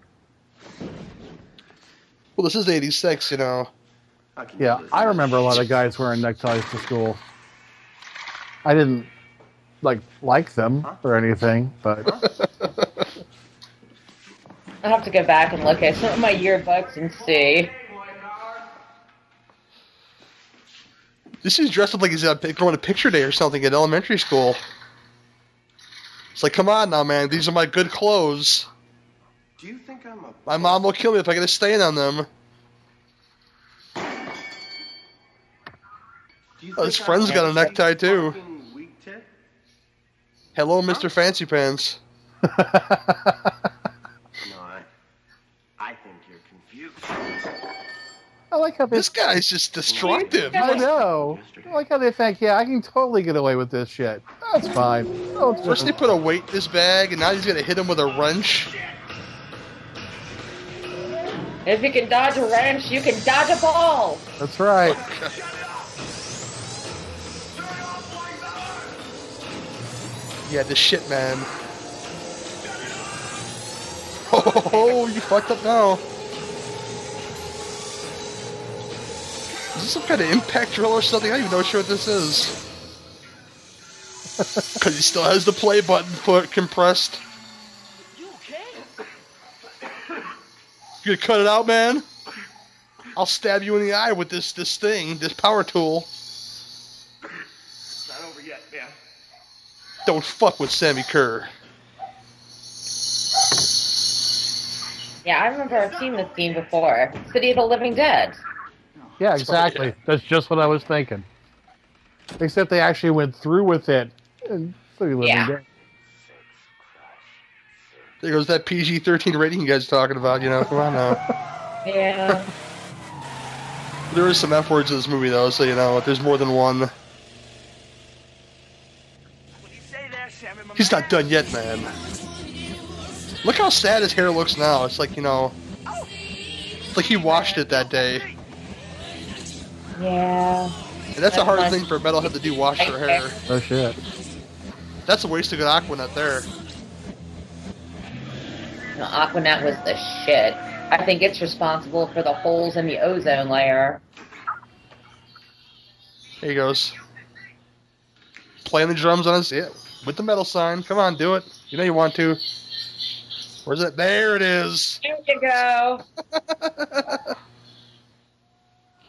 Well, this is '86, you know. Yeah, I remember a lot of guys wearing neckties to school. I didn't like like them or anything, but I'll have to go back and look at some of my yearbooks and see. This is dressed up like he's uh, going to picture day or something at elementary school. It's like, come on now, man. These are my good clothes. Do you think I'm a? My mom will kill me if I get a stain on them. Do you Oh, his friend's got a necktie too. fucking weak tit? Hello, Mr. Fancy Pants. No, I. I think you're confused. I like how they, This guy's just destructive. I know. I like how they think, yeah, I can totally get away with this shit. That's fine. Oh, First they put a weight in his bag, and now he's gonna hit him with a wrench. If you can dodge a wrench, you can dodge a ball. That's right. Yeah, the shit, man. [LAUGHS] Oh, you fucked up now. Is this some kind of impact drill or something? I don't even know sure what this is. [LAUGHS] Because he still has the play button foot compressed. You okay? You gonna cut it out, man? I'll stab you in the eye with this this thing, this power tool. Don't fuck with Sammi Curr. Yeah, I remember I've seen this scene before. City of the Living Dead. Yeah, exactly. That's just what I was thinking. Except they actually went through with it. And so you live Yeah. dead. There goes that PG thirteen rating you guys are talking about. You know, come on now. [LAUGHS] Yeah. There is some F words in this movie though, so you know there's more than one. He's not done yet, man. Look how sad his hair looks now. It's like you know, it's like he washed it that day. Yeah. And that's a hard thing for a metalhead to do, wash their hair. Oh shit. That's a waste of good Aqua Net there. No, Aqua Net was the shit. I think it's responsible for the holes in the ozone layer. There he goes. Playing the drums on his yeah, with the metal sign. Come on, do it. You know you want to. Where's it? There it is. There you go. [LAUGHS]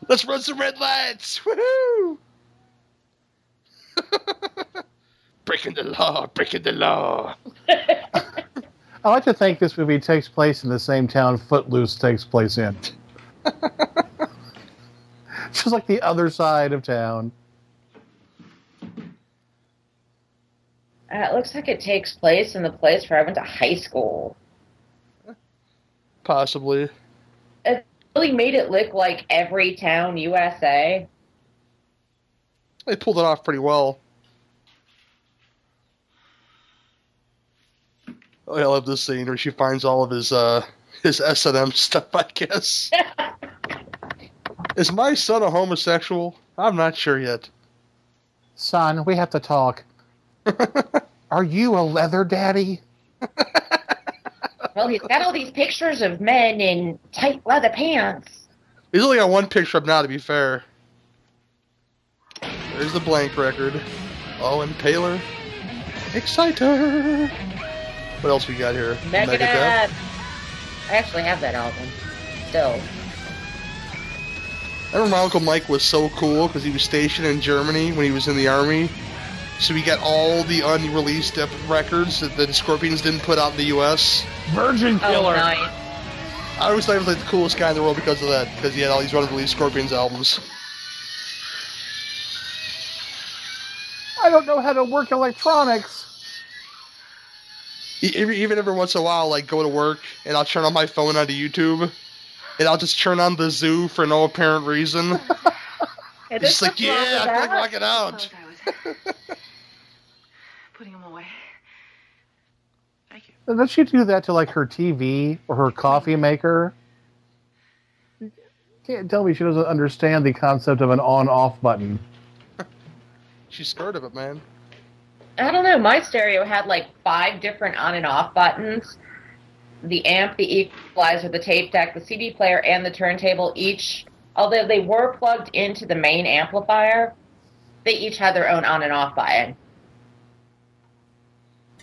Let's run some red lights. Woohoo! [LAUGHS] breaking the law, breaking the law. [LAUGHS] I like to think this movie takes place in the same town Footloose takes place in. Just like the other side of town. Uh, it looks like it takes place in the place where I went to high school. Possibly. It really made it look like every town USA. They pulled it off pretty well. Oh, I love this scene where she finds all of his uh his S and M stuff. I guess. [LAUGHS] Is my son a homosexual? I'm not sure yet. Son, we have to talk. Are you a leather daddy? Well, he's got all these pictures of men in tight leather pants. He's only got one picture up now, to be fair. There's the blank record. Oh, and Paler. Exciter. What else we got here? Megadeth. I actually have that album. Still. I remember my Uncle Mike was so cool because he was stationed in Germany when he was in the army. So we got all the unreleased records that the Scorpions didn't put out in the U.S. Virgin Oh, nice. I always thought he was like the coolest guy in the world because of that, because he had all these unreleased Scorpions albums. I don't know how to work electronics. Even even every once in a while, like go to work and I'll turn on my phone onto YouTube, and I'll just turn on the zoo for no apparent reason. [LAUGHS] It's just like, yeah, with I can that. rock it out. [LAUGHS] Putting them away. Does she do that to like her TV or her coffee maker? You can't tell me she doesn't understand the concept of an on-off button. [LAUGHS] She's scared of it, man. I don't know. My stereo had like five different on and off buttons. The amp, the equalizer, the tape deck, the CD player, and the turntable each, although they were plugged into the main amplifier, they each had their own on and off button.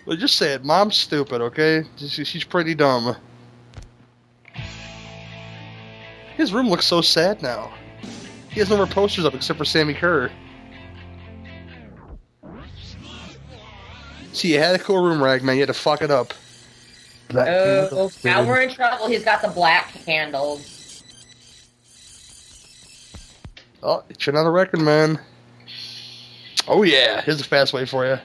Well, just say it. Mom's stupid, okay? She's pretty dumb. His room looks so sad now. He has no more posters up except for Sammi Curr. See, you had a cool room, rag, man. You had to fuck it up. Oh, oh, now we're in trouble. He's got the black candles. Oh, turn on the record, man. Oh yeah, here's the fast way for you.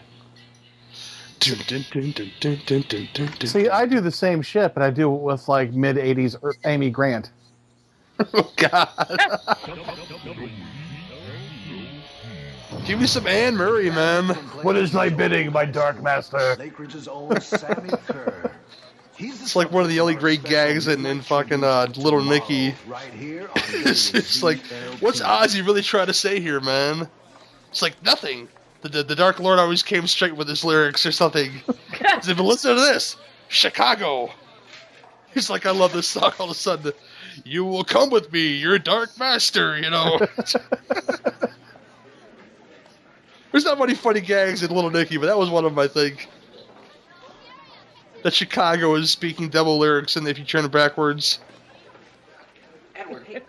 See, I do the same shit, but I do it with like mid '80s er- Amy Grant. Oh God! Give me some Anne Murray, man. What is thy bidding, my dark master? It's like one of the only great gags in, in fucking uh, Little Nicky. It's, it's like, what's Ozzy really trying to say here, man? It's like nothing. The, the, the Dark Lord always came straight with his lyrics or something. [LAUGHS] He's like, but listen to this, Chicago. He's like, I love this song. All of a sudden, you will come with me, You're a Dark Master. You know. [LAUGHS] There's not many funny gags in Little Nicky, but that was one of them, I think. That Chicago is speaking devil lyrics, and if you turn it backwards, Edward, hey,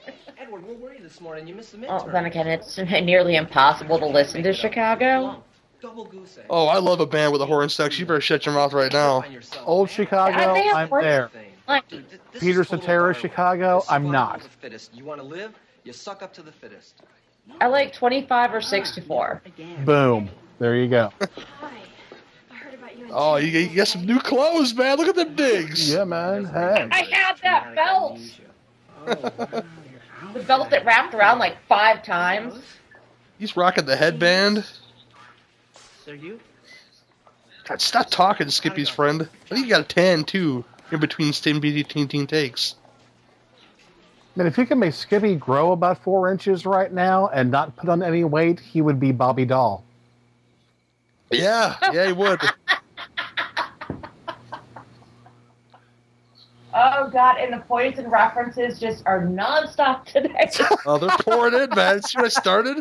this morning. You missed the oh, midterm. Well, then again, it's [LAUGHS] nearly impossible to listen to Chicago. Double goose egg. Oh, I love a band with a horn section. You better shut your mouth right now. Old Chicago, Yeah, they have I'm there. Like, This Peter is Cetera, Chicago, I'm not. of the fittest. You want to live? You suck up to the fittest. I like 25 or 64. Boom. There you go. [LAUGHS] Oh, you, you got some new clothes, man. Look at them digs. Yeah, man. Hey. I had that belt. Oh, the belt that wrapped around like five times. He's rocking the headband. They're you? God, stop talking, Skippy's friend. I think you got a tan too in between Stim Teen Teen takes. Man, if you could make Skippy grow about four inches right now and not put on any weight, he would be Bobby Dall. Yeah, yeah, he would. [LAUGHS] Oh god, and the poison references just are nonstop today. [LAUGHS] Oh, they're pouring in, man. See what I started?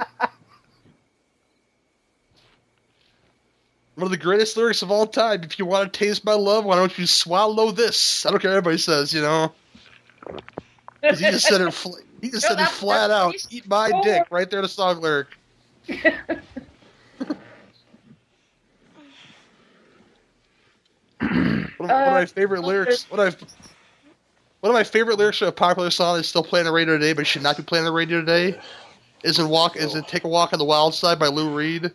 One of the greatest lyrics of all time. If you want to taste my love, why don't you swallow this? I don't care what everybody says, you know. he just said it. Fl- he just [LAUGHS] No, said it flat out. Eat my dick, right there. The song lyric. [LAUGHS] one, of, of my favorite lyrics. One of my, one of my favorite lyrics for a popular song that's still playing on the radio today, but should not be playing on the radio today, is in "Walk." Is it "Take a Walk on the Wild Side" by Lou Reed?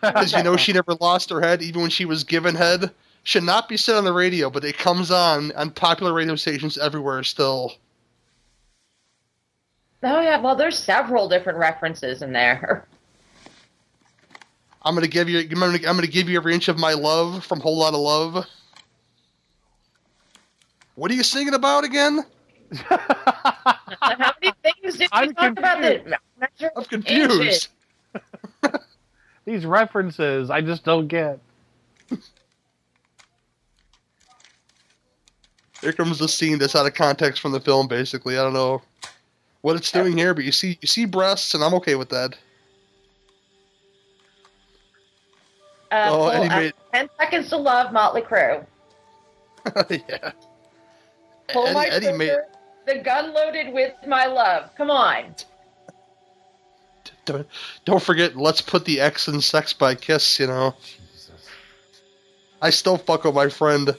Because you know she never lost her head, even when she was given head. Should not be said on the radio, but it comes on on popular radio stations everywhere still. oh yeah, well there's several different references in there. I'm gonna give you. I'm gonna, I'm gonna give you every inch of my love from Whole Lot of Love. What are you singing about again? How many things did we I'm talk about the measure I'm confused. [LAUGHS] These references, I just don't get. Here comes the scene that's out of context from the film. Basically, I don't know what it's doing here, but you see you see breasts, and I'm okay with that. Uh, Oh, pull and he made- Ten Seconds to Love, Motley Crue. [LAUGHS] yeah. Pull Eddie- my Eddie trigger, made- the gun loaded with my love. Come on. Don't, don't forget, let's put the X in Sex by Kiss. You know. I still fuck with my friend.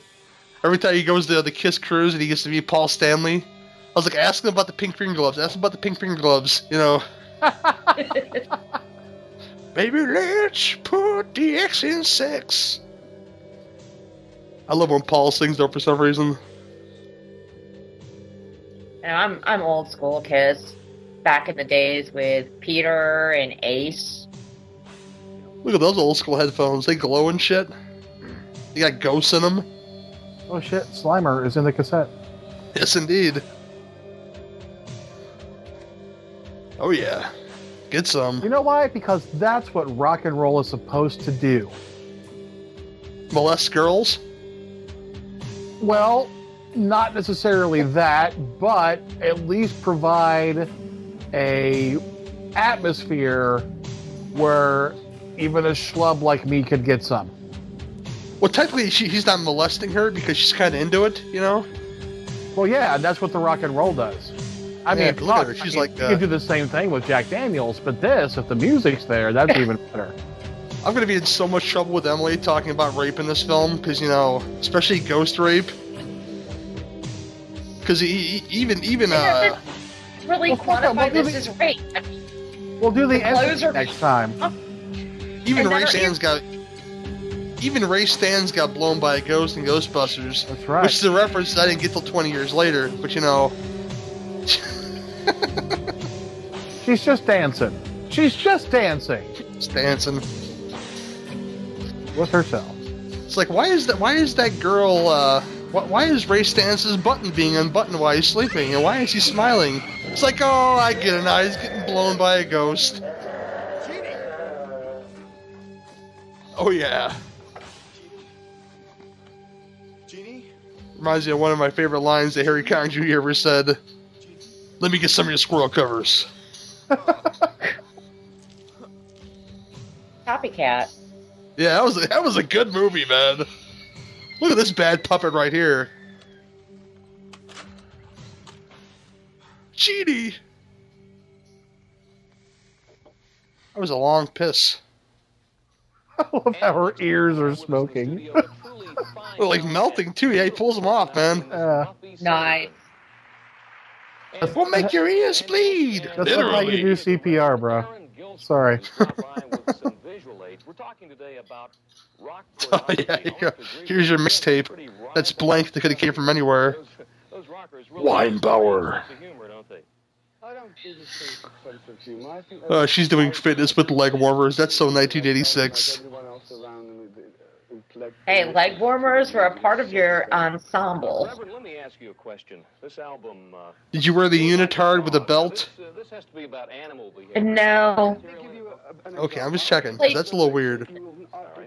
Every time he goes to the Kiss cruise and he gets to meet Paul Stanley, I was like, ask him about the pink finger gloves. Ask him about the pink finger gloves. You know. [LAUGHS] Baby, let's put the X in sex. I love when Paul sings though for some reason. You know, I'm I'm old school kids. Back in the days with Peter and Ace. Look at those old school headphones. They glow and shit. They got ghosts in them. Oh shit, Slimer is in the cassette. Yes, indeed. Oh yeah, get some. You know why? Because that's what rock and roll is supposed to do. Molest girls. Well, not necessarily that, but at least provide a atmosphere where even a schlub like me could get some. Well, technically, she, he's not molesting her because she's kind of into it, you know. Well, yeah, that's what the rock and roll does. I Yeah, mean, look at her. She's you- like, you uh, can do the same thing with Jack Daniels, but this, if the music's there, that's even [LAUGHS] better. I'm gonna be in so much trouble with Emily talking about rape in this film because you know, especially ghost rape. Because even even uh, Really Well, fuck quantify we'll do this the- as rape. I mean, We'll do the, The end are- next time. even And Ray then- Stans got even Ray Stantz got blown by a ghost in Ghostbusters. That's right. Which is a reference I didn't get till 20 years later. But you know, [LAUGHS] She's just dancing. She's just dancing it's dancing. with herself. It's like why is that? Why is that girl? Uh, why, why is Ray Stantz's button being unbuttoned while he's sleeping? And why is he smiling? It's like, oh, I get it now. He's getting blown by a ghost. Oh yeah. Genie? Reminds me of one of my favorite lines that Harry Connick Jr. ever said. Let me get some of your squirrel covers. [LAUGHS] copycat. Yeah, that was a, that was a good movie, man. Look at this bad puppet right here. Genie. That was a long piss. [LAUGHS] I love how her ears are smoking. [LAUGHS] Well, like melting too. Yeah, he pulls them off, man. Uh, Nice. We'll make your ears bleed. that's not how you do CPR, bro. Sorry. [LAUGHS] We're talking today about rock [LAUGHS] Oh yeah, here you go. here's your mixtape. That's blank. That could have came from anywhere. those rockers really Weinbauer. humor, don't they? I don't think it's a sense of humor. I think Uh, she's doing fitness with leg warmers. That's so 1986. everyone else around them who- who Hey, leg warmers were a part of your ensemble. Reverend, let me ask you a question. This album, uh, Did you wear the unitard with a belt? this, uh, this has to be about animal behavior. No. Okay, I'm just checking. 'cause That's a little weird.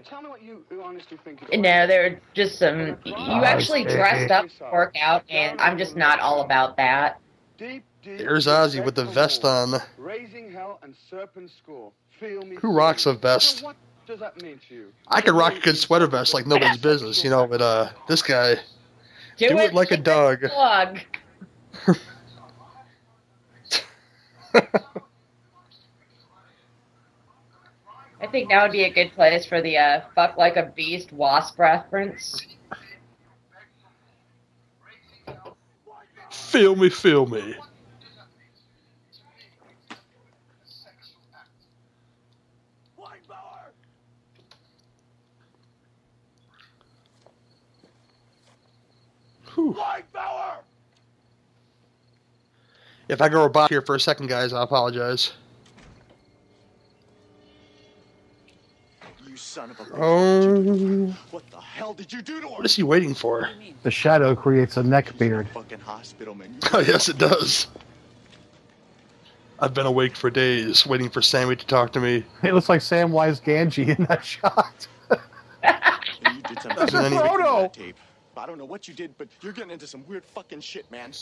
Tell me what you you honestly think. No, they're just some. You actually dressed up to work out, and I'm just not all about that. Deep, deep There's Ozzy with the vest on. Raising hell and serpent score. Feel me. Who rocks a vest? What does that mean to you? I could rock a good sweater vest like nobody's business, you know, but uh, this guy, do it like a dog. Dog. [LAUGHS] I think that would be a good place for the uh, fuck like a beast wasp reference. Feel me, feel me. Whew. If I go robot here for a second, guys, I apologize. You son of a Oh, What the hell did you do to her? what is he waiting for? The shadow creates a neck beard. Fucking hospital man. [LAUGHS] Oh, yes, it does. I've been awake for days, waiting for Sammi to talk to me. It looks like Samwise Gamgee in that [LAUGHS] shot. You did some That's an fucking that tape. I don't know what you did, but you're getting into some weird fucking shit, man.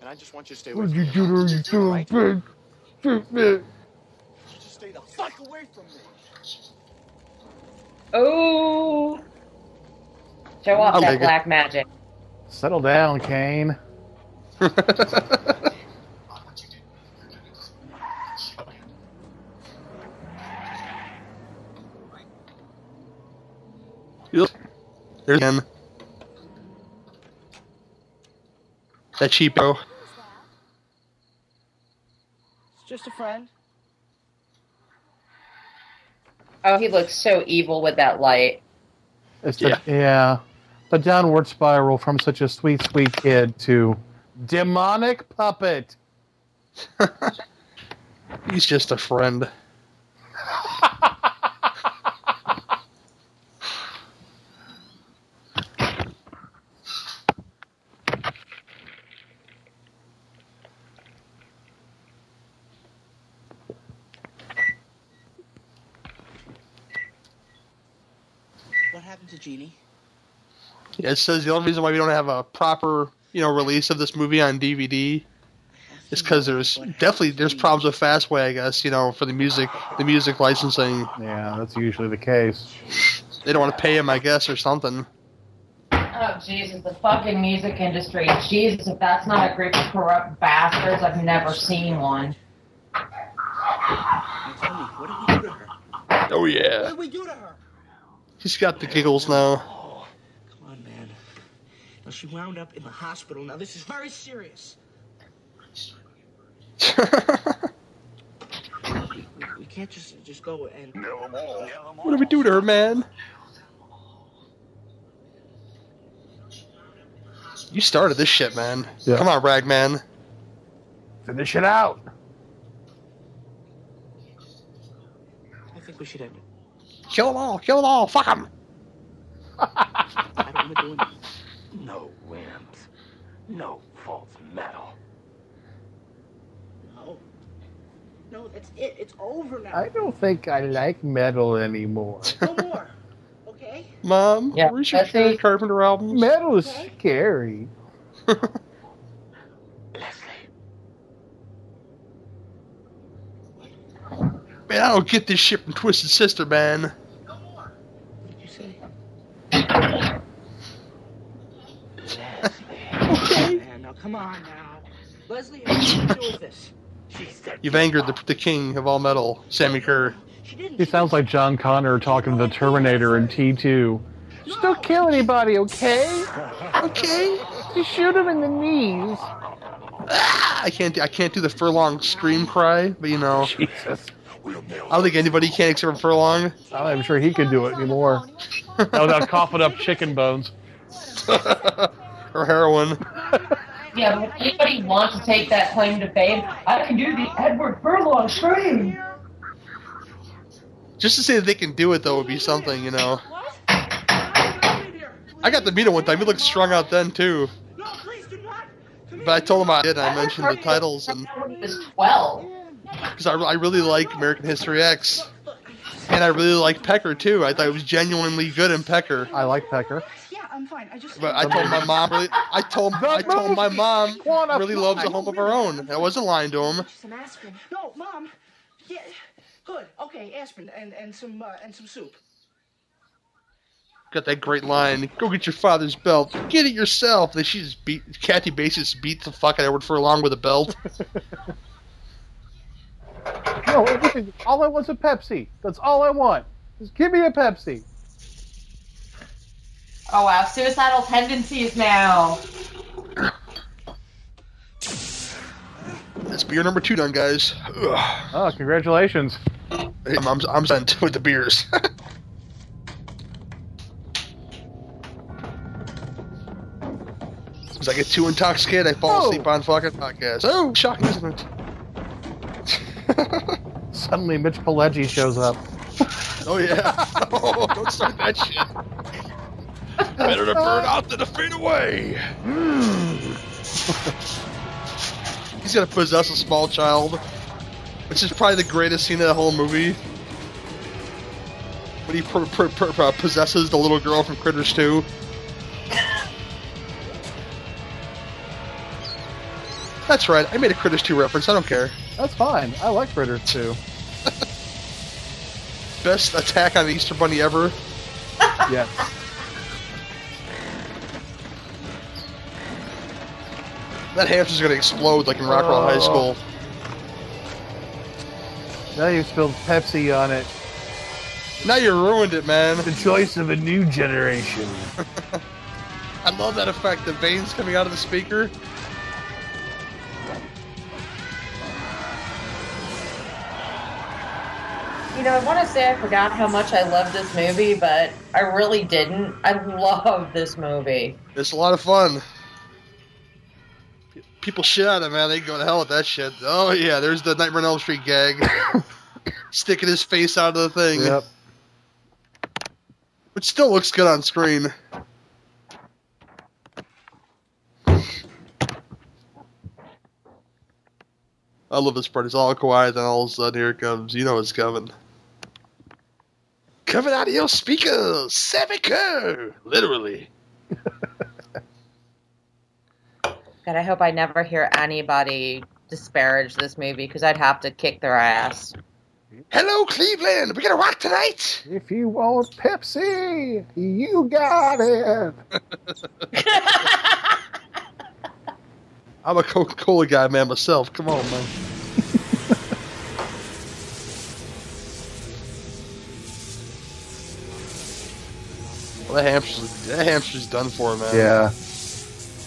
And I just want you to stay away What'd from you do to her, you son of a bitch? Shoot. You just stay the fuck away from me. Oh, show off I'll that take it. black magic. Settle down, Kane. [LAUGHS] Yep. There's him. That cheapo. It's just a friend. Oh, he looks so evil with that light. It's the, yeah. The downward spiral from such a sweet, sweet kid to demonic puppet. [LAUGHS] He's just a friend. [LAUGHS] What happened to Jeannie? Yeah, it says the only reason why we don't have a proper, you know, release of this movie on DVD is because there's definitely there's problems with Fastway, I guess, you know, for the music, the music licensing. Yeah, that's usually the case. They don't want to pay him, I guess, or something. Oh Jesus, the fucking music industry. Jesus, if that's not a group of corrupt bastards, I've never seen one. Now tell me, what do to her? Oh What yeah, did we do to her? Oh, he's got the giggles now. Come on, man. Now she wound up in the hospital. Now this is very serious. we, [LAUGHS] we can't just just go and. What do we do to her, man? You started this shit, man. Yeah. Come on, Ragman. Finish it out. I think we should end it. Kill them all. Kill them all. Fuck them. I don't want to do anything. No whims. No false metal. No. No, that's it. It's over now. I don't think I like metal anymore. [LAUGHS] No more. Okay? Mom, Yeah, where's your that's Karen. Carpenter albums? Metal is scary. [LAUGHS] Man, I don't get this shit from Twisted Sister, man. What did you say? Okay. Man, now come on now. Leslie, what are you deal with this? You've angered the, the king of all metal, Sammi Curr. He sounds like John Connor talking to the Terminator in T2. Just don't kill anybody, okay? Okay. Just shoot him in the knees. Ah, I can't. I can't do the furlong scream cry, but you know. Jesus. I don't think anybody can except for furlong. Oh, I'm not even sure he could do it anymore. Not without coughing up chicken bones. [LAUGHS] or heroin. [LAUGHS] Yeah, but if anybody wants to take that claim to fame, I can do the Edward Furlong scream. Just to say that they can do it though would be something, you know. I got to meet him one time. He looked strung out then too. But I told him I did. I mentioned the titles and When he was 12. because I, I really like American History X, and I really like Pecker too. I thought it was genuinely good in Pecker. I like Pecker. Yeah, I'm fine. I just. But I told my mom really. I told I told my mom really loves a home of her own. I wasn't lying to him. Some aspirin. No, mom. Yeah, good. Okay, aspirin and and some uh, and some soup. Got that great line. Go get your father's belt. Get it yourself. Then she just beat Kathy Bates beats the fuck out of Edward Furlong with a belt. [LAUGHS] No, listen, all I want's a Pepsi. That's all I want. Just give me a Pepsi. Oh wow, suicidal tendencies now. That's beer number two done, guys. Ugh. Oh, congratulations. Hey, I'm, I'm sent [LAUGHS] with the beers. As I get too intoxicated, I fall Oh. asleep on fucking podcasts. Oh, shocking, isn't it? [LAUGHS] Suddenly, Mitch Pileggi shows up. Oh yeah. [LAUGHS] oh, don't start that shit. Better to burn out than to fade away. [LAUGHS] He's gonna possess a small child, which is probably the greatest scene of the whole movie. When he pr- pr- pr- uh, possesses the little girl from Critters 2. [LAUGHS] That's right. I made a Critters 2 reference. I don't care. That's fine. I like Critters 2. [LAUGHS] Best attack on the Easter Bunny ever. Yes. That hamster's gonna explode like in Rock 'n' Roll High Oh. School. Now you spilled Pepsi on it. Now you ruined it, man. The choice of a new generation. [LAUGHS] I love that effect. The veins coming out of the speaker. You know, I want to say I forgot how much I love this movie, but I really didn't. I love this movie. It's a lot of fun. People shit on it, man. They go to hell with that shit. Oh yeah, there's the Nightmare on Elm Street gag. [LAUGHS] Sticking his face out of the thing. Yep. Which still looks good on screen. I love this part. It's all quiet, then all of a sudden here it comes. You know it's coming. Coming out of your speakers, Sammi Literally. [LAUGHS] God, I hope I never hear anybody disparage this movie because I'd have to kick their ass. Hello, Cleveland! We gonna rock tonight! If you want Pepsi, you got it. [LAUGHS] I'm a Coca Cola guy, man, myself. Come on, man. [LAUGHS] well, that hamster's, that hamster's done for, man. Yeah.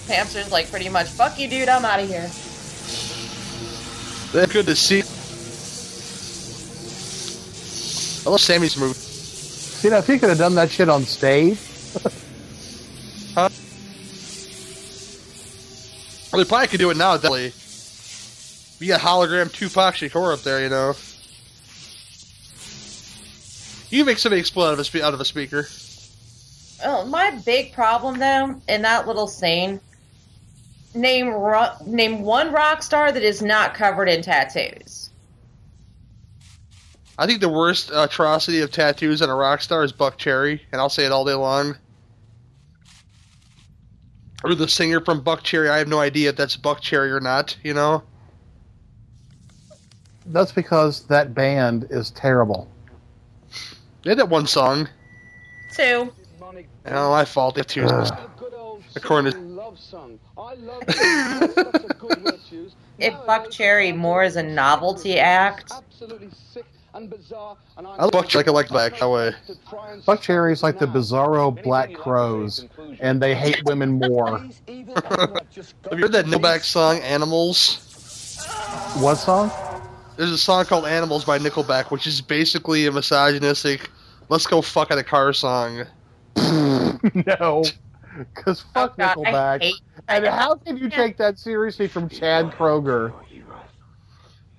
Hamster's like pretty much, fuck you, dude, I'm out of here. That's good to see. I love Sammi's move. See, now if he could have done that shit on stage, Huh? Well, they probably could do it now, definitely. We got hologram Tupac Shakur up there, you know. You make somebody explode out of a, spe- out of a speaker. Oh, my big problem though in that little scene. Name ro- name one rock star that is not covered in tattoos. I think the worst atrocity of tattoos on a rock star is Buckcherry, and I'll say it all day long. Or the singer from Buckcherry, I have no idea if that's Buckcherry or not, you know? that's because that band is terrible. They had that one song. Two. Oh, my fault. They have two. Ugh. According to son. I love you. [LAUGHS] Such a good word to use. If Buckcherry more is a novelty act, Absolutely sick and bizarre. And I love Buck like I like back that way. Buckcherry's like the bizarro Black Crowes, and they hate women more. [LAUGHS] Have you heard that Nickelback song "Animals"? What song? There's a song called "Animals" by Nickelback, which is basically a misogynistic "Let's go fuck in a car" song. [LAUGHS] no, because oh, fuck Oh, God, Nickelback. And how can you take that seriously from Chad Kroeger?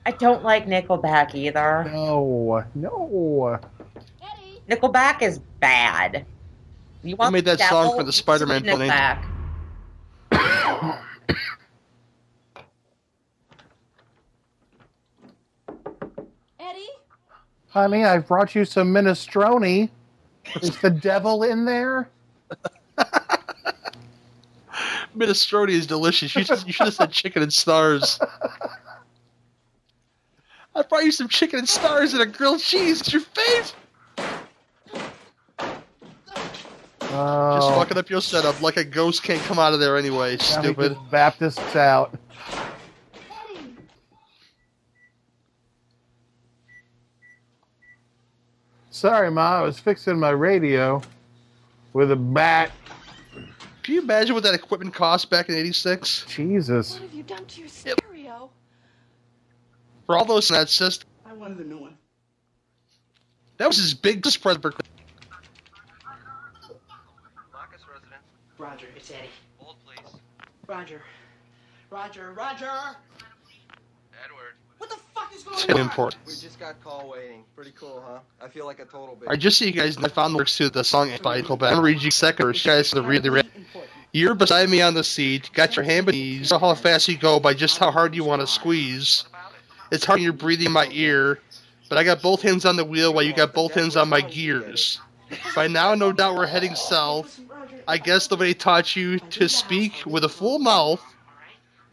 I don't like Nickelback either. No, no. Nickelback is bad. You want made that the song for the Spider-Man Listen to. Nickelback. Eddie? Honey, I've brought you some minestrone. Is the devil in there? [LAUGHS] Minestrone is delicious. You should, you should have said chicken and stars. I brought you some chicken and stars and a grilled cheese. It's your fave. Oh, Just fucking up your setup like a ghost can't come out of there anyway. now Stupid. Baptists out. Sorry, Ma. I was fixing my radio with a bat. Can you imagine what that equipment cost back in '86? Jesus. What have you done to your stereo? For all those in that system, I wanted a new one. that was his big spread. Marcus resident. Roger, it's Eddie. Hold, please. Roger. Roger, Roger! Edward. What the fuck is It's going on? important. We just got call waiting. Pretty cool, huh? I feel like a total bitch. I just so you guys, I found the lyrics to the song by Nickelback. I'm gonna read you a second, or you guys to read the. Re- You're beside me on the seat, got your hand knees. Know how fast you go by just how hard you want to squeeze. It's hard when you're breathing in my ear, but I got both hands on the wheel while you got both hands on my gears. By now, no doubt we're heading south. I guess nobody taught you to speak with a full mouth.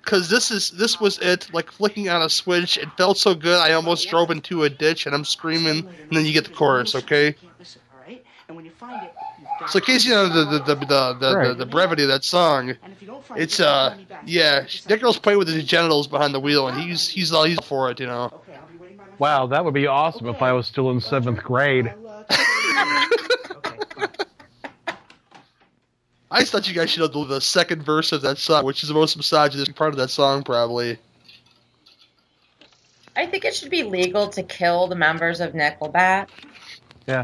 Cause this is this was it, like flicking on a switch. It felt so good, I almost drove into a ditch, and I'm screaming. And then you get the chorus, okay? Can't listen, all right? And when you find it, you've got So in case you know the the the the, the, the, the brevity of that song, And if you don't find it's uh get money back. yeah, that girl's playing with his genitals behind the wheel, and he's he's all he's for it, you know. Okay, I'll be waiting by my Wow, that would be awesome if I was still in seventh grade. I'll, uh, check it out. okay, fine. I just thought you guys should know the, the second verse of that song, which is the most misogynistic part of that song, probably. I think it should be legal to kill the members of Nickelback. Yeah.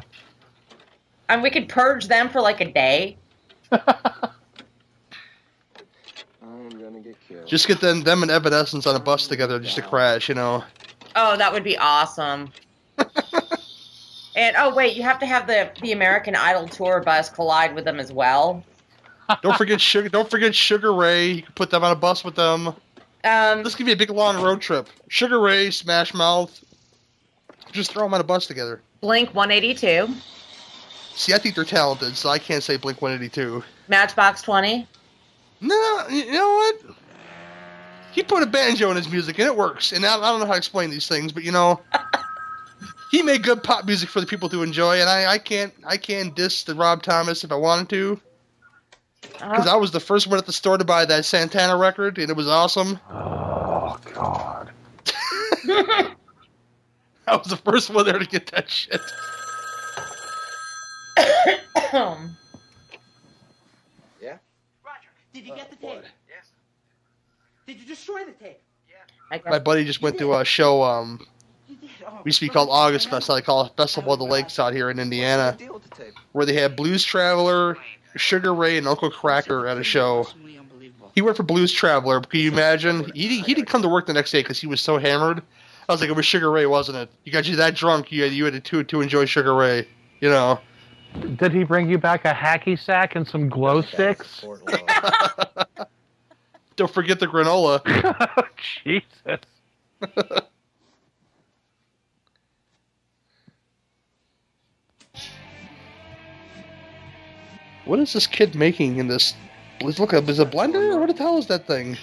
And we could purge them for like a day. [LAUGHS] I'm gonna get killed. Just get them them and Evanescence on a bus together just to crash, you know. Oh, that would be awesome. [LAUGHS] and oh wait, you have to have the the American Idol tour bus collide with them as well. Don't forget Sugar. Don't forget Sugar Ray. You can put them on a bus with them. Um, This could be a big long road trip. Sugar Ray, Smash Mouth. Just throw them on a bus together. Blink 182, See, I think they're talented, so I can't say Blink 182. Matchbox 20. No, you know what? He put a banjo in his music, and it works. And I, I don't know how to explain these things, but you know, [LAUGHS] he made good pop music for the people to enjoy. And I, I can't, I can't diss the Rob Thomas if I wanted to, because I was the first one at the store to buy that Santana record, and it was awesome. Oh God. [LAUGHS] I was the first one there to get that shit. Um, [COUGHS] Yeah? Roger, did you get the tape? Yes. Did you destroy the tape? I guess. My buddy just went to a show. Um, Oh, we used to be called August Fest. How they call it Festival of the Lakes out here in Indiana, the where they had Blues Traveler, Sugar Ray, and Uncle Kracker at a show. He went for Blues Traveler. Can you imagine? He didn't, he didn't come to work the next day because he was so hammered. I was like, it was Sugar Ray, wasn't it? You got you that drunk, you had, you had to to enjoy Sugar Ray. You know. Did he bring you back a hacky sack and some glow sticks? [LAUGHS] Don't forget the granola. oh, [LAUGHS] Jesus. [LAUGHS] What is this kid making in this? Let's look up. Is it a blender? What the hell is that thing?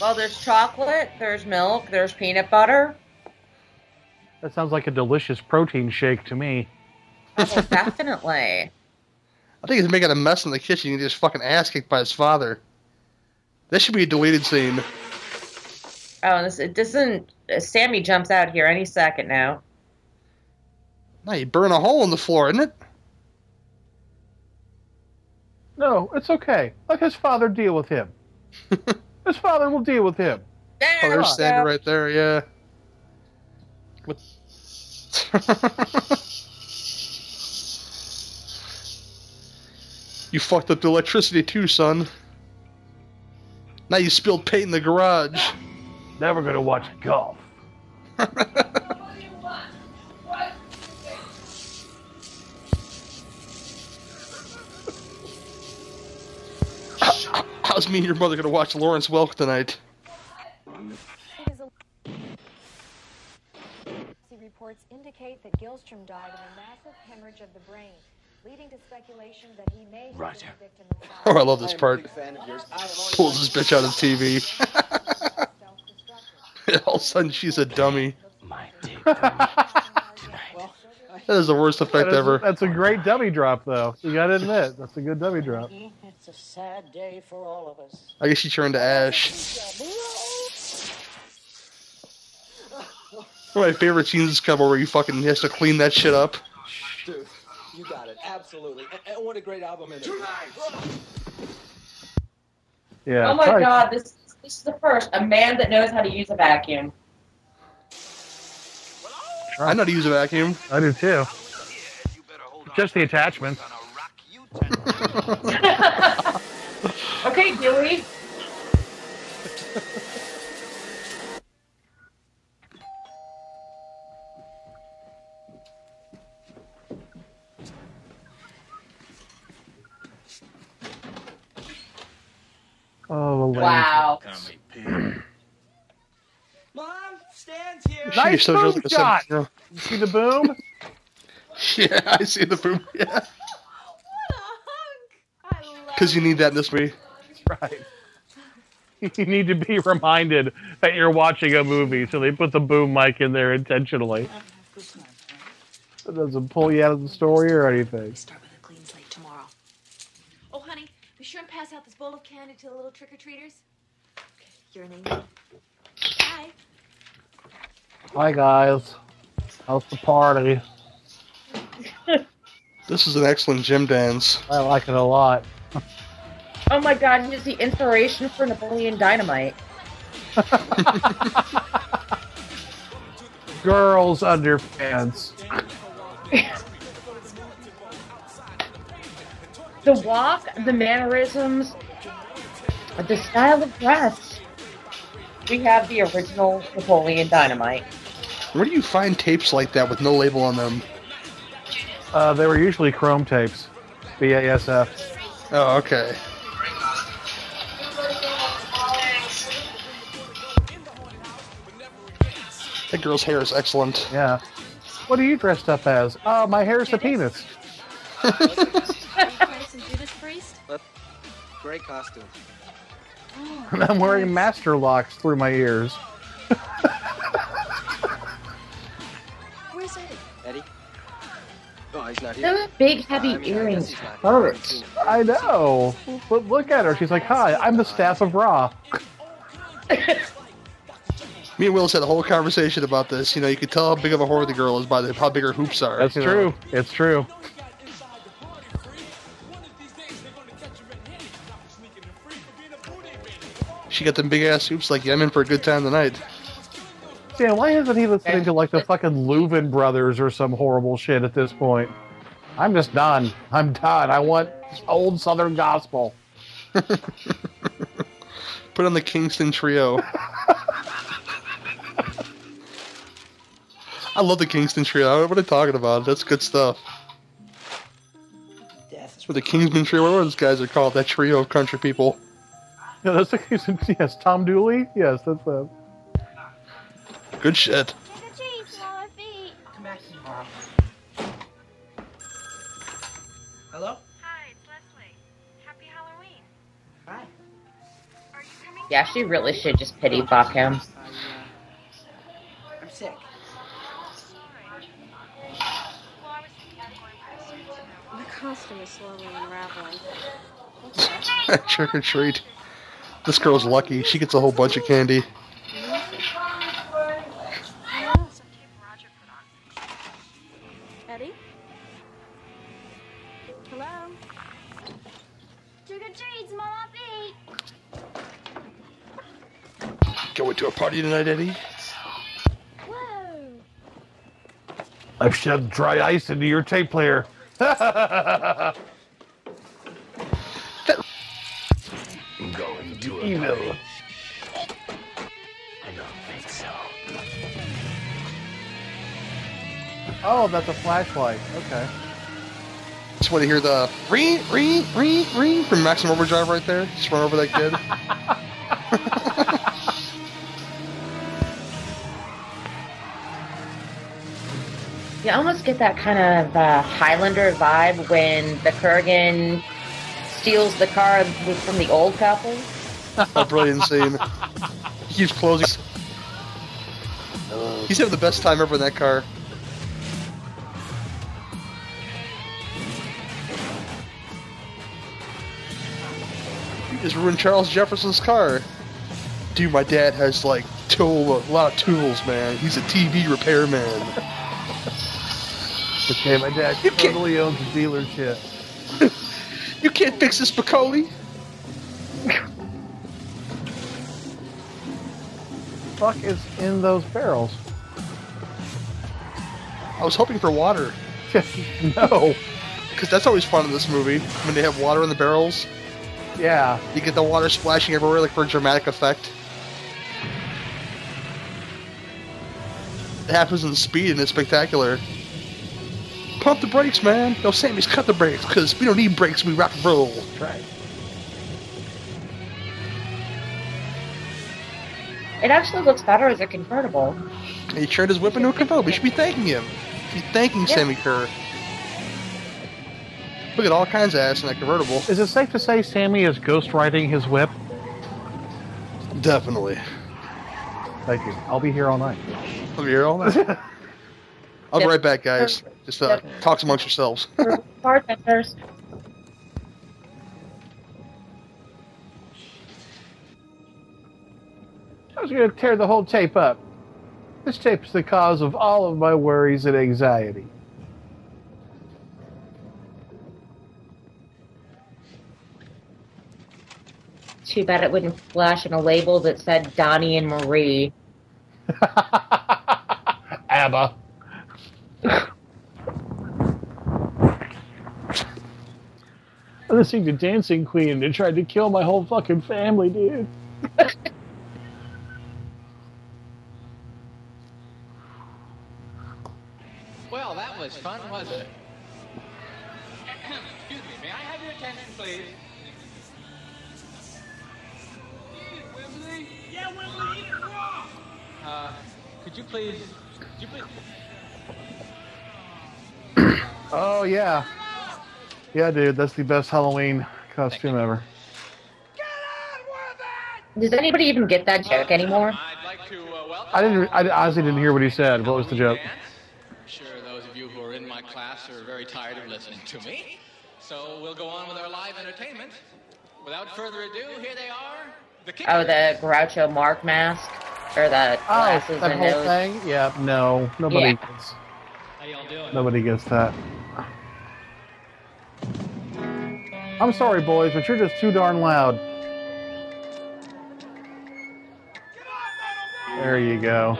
well, there's chocolate, there's milk, there's peanut butter. That sounds like a delicious protein shake to me. Oh, [LAUGHS] definitely. I think he's making a mess in the kitchen. He just fucking ass kicked by his father. This should be a deleted scene. Oh, this it doesn't. Uh, Sammi jumps out here any second now. No, you burn a hole in the floor, isn't it? No, it's okay. Let his father deal with him. [LAUGHS] his father will deal with him. Oh, There they're standing right there, yeah. What? [LAUGHS] you fucked up the electricity too, son. Now you spilled paint in the garage. Never gonna watch golf. [LAUGHS] How's me and your mother gonna watch Lawrence Welk tonight? Reports indicate that Gilstrom died of a massive hemorrhage of the brain, leading to speculation that he may have Roger. been victim of Oh, I love this I am a part. big fan of yours. I am only Pulls this bitch out of TV. [LAUGHS] All of a sudden, she's a dummy. My That is the worst effect That is- ever. That's a great dummy drop, though. You gotta admit, that's a good dummy drop. Mm-hmm. It's a sad day for all of us. I guess she turned to ash. [LAUGHS] One of my favorite scenes is cover where you fucking has to clean that shit up. Dude, you got it. Absolutely. And, and what a great album it is. Yeah. Oh my Right. god, this this is the first. A man that knows how to use a vacuum. I know how to use a vacuum. I do too. Just the attachment. [LAUGHS] Okay, Dewey. Oh, Wow. [CLEARS THROAT] Mom, Stan's here. Nice so boom just a shot. You see the boom? [LAUGHS] Yeah, I see the boom. Yeah. [LAUGHS] Because you need that in this movie. right. [LAUGHS] You need to be reminded that you're watching a movie, so they put the boom mic in there intentionally. It doesn't pull you out of the story or anything. Start with a clean slate tomorrow. Oh, honey, be sure and pass out this bowl of candy to the little trick or treaters. Okay, you're an angel. Bye. Hi guys. How's the party? This is an excellent gym dance. I like it a lot. Oh my god, he was the inspiration for Napoleon Dynamite. [LAUGHS] Girls underpants. [LAUGHS] The walk, the mannerisms, the style of dress. We have the original Napoleon Dynamite. Where do you find tapes like that with no label on them? Uh, they were usually chrome tapes. BASF. Oh, okay. That girl's hair is excellent. Yeah. What are you dressed up as? Oh, my hair's a penis. Judas Priest? [LAUGHS] Great costume. And [LAUGHS] I'm wearing master locks through my ears. Where's Eddie? Eddie? Oh, he's not here. Those big, heavy I mean, I guess earrings he's not hurt. I know. But look at her. She's like, hi, I'm the staff of Ra. [LAUGHS] Me and Willis had a whole conversation about this. You know, you could tell how big of a whore the girl is by the, how big her hoops are. That's you know. true. It's true. She got them big ass hoops like, yeah, I'm in for a good time tonight. Dan, why isn't he listening to like the fucking Louvin brothers or some horrible shit at this point? I'm just done. I'm done. I want old Southern gospel. [LAUGHS] Put on the Kingston Trio. [LAUGHS] I love the Kingston Trio. What are they talking about? That's good stuff. That's what the Kingsman Trio. What those guys are called? That trio of country people. Yeah, that's the, Kingston. yes, Tom Dooley. Yes, that's uh, Good shit. Come back tomorrow. Hello? Hi, it's Leslie. Happy Halloween. Hi. Are you coming? Yeah, she really should just pity fuck him. I'm sick. Well, I was thinking of going pretty soon, you know. In the costume is slowly unraveling. [LAUGHS] Trick or treat. This girl's lucky. She gets a whole bunch of candy. Eddie? Hello? Trick or treats, Mama Pete! Going to a party tonight, Eddie? Whoa! I've shoved dry ice into your tape player. Going to Evil. I don't think so. Oh, that's a flashlight. Okay. Just want to hear the ring, ring, ring, ring from Maximum Overdrive right there. Just run over that kid. [LAUGHS] You almost get that kind of uh, Highlander vibe when the Kurgan steals the car from the old couple. a brilliant scene. [LAUGHS] He keeps closing. He's having the best time ever in that car. He just ruined Charles Jefferson's car. Dude, my dad has like tool, a lot of tools, man. He's a TV repairman. [LAUGHS] Okay, my dad totally owns a dealership. [LAUGHS] You can't fix this, Spicoli. fuck is in those barrels? I was hoping for water. [LAUGHS] no. Because that's always fun in this movie when they have water in the barrels. Yeah. You get the water splashing everywhere, like for a dramatic effect. It happens in speed and it's spectacular. Pump the brakes, man. No, Sammi's cut the brakes because we don't need brakes. We rock and roll. That's right. It actually looks better as a convertible. He turned his whip into a convertible. We should be thanking him. Be thanking Yeah. Sammi Curr. Look at all kinds of ass in that convertible. Is it safe to say Sammi is ghostwriting his whip? Definitely. Thank you. I'll be here all night. I'll be here all night. [LAUGHS] I'll be right back, guys. Just uh, talk amongst yourselves. [LAUGHS] Bartenders. I was going to tear the whole tape up. This tape's the cause of all of my worries and anxiety. Too bad it wouldn't flash in a label that said Donny and Marie. [LAUGHS] ABBA. [LAUGHS] listening to Dancing Queen and they tried to kill my whole fucking family, dude. [LAUGHS] Well, that was fun, wasn't it? [COUGHS] Excuse me, may I have your attention, please? Yeah, Wembley, eat it raw! Uh, could you please, could you please, [COUGHS] Oh, yeah. Yeah, dude, that's the best Halloween costume ever. Does anybody even get that joke anymore? Uh, I didn't. I honestly didn't hear what he said. What was the joke? Sure those of you who are in my class are very tired of listening to me. So we'll go on with our live entertainment. Without further ado, here they are, the Oh, the Groucho Marx mask? Or the Oh, glasses that and whole nose? thing. Yeah, no, nobody Yeah. gets. How y'all doing? Nobody gets that. I'm sorry, boys, but you're just too darn loud. There you go.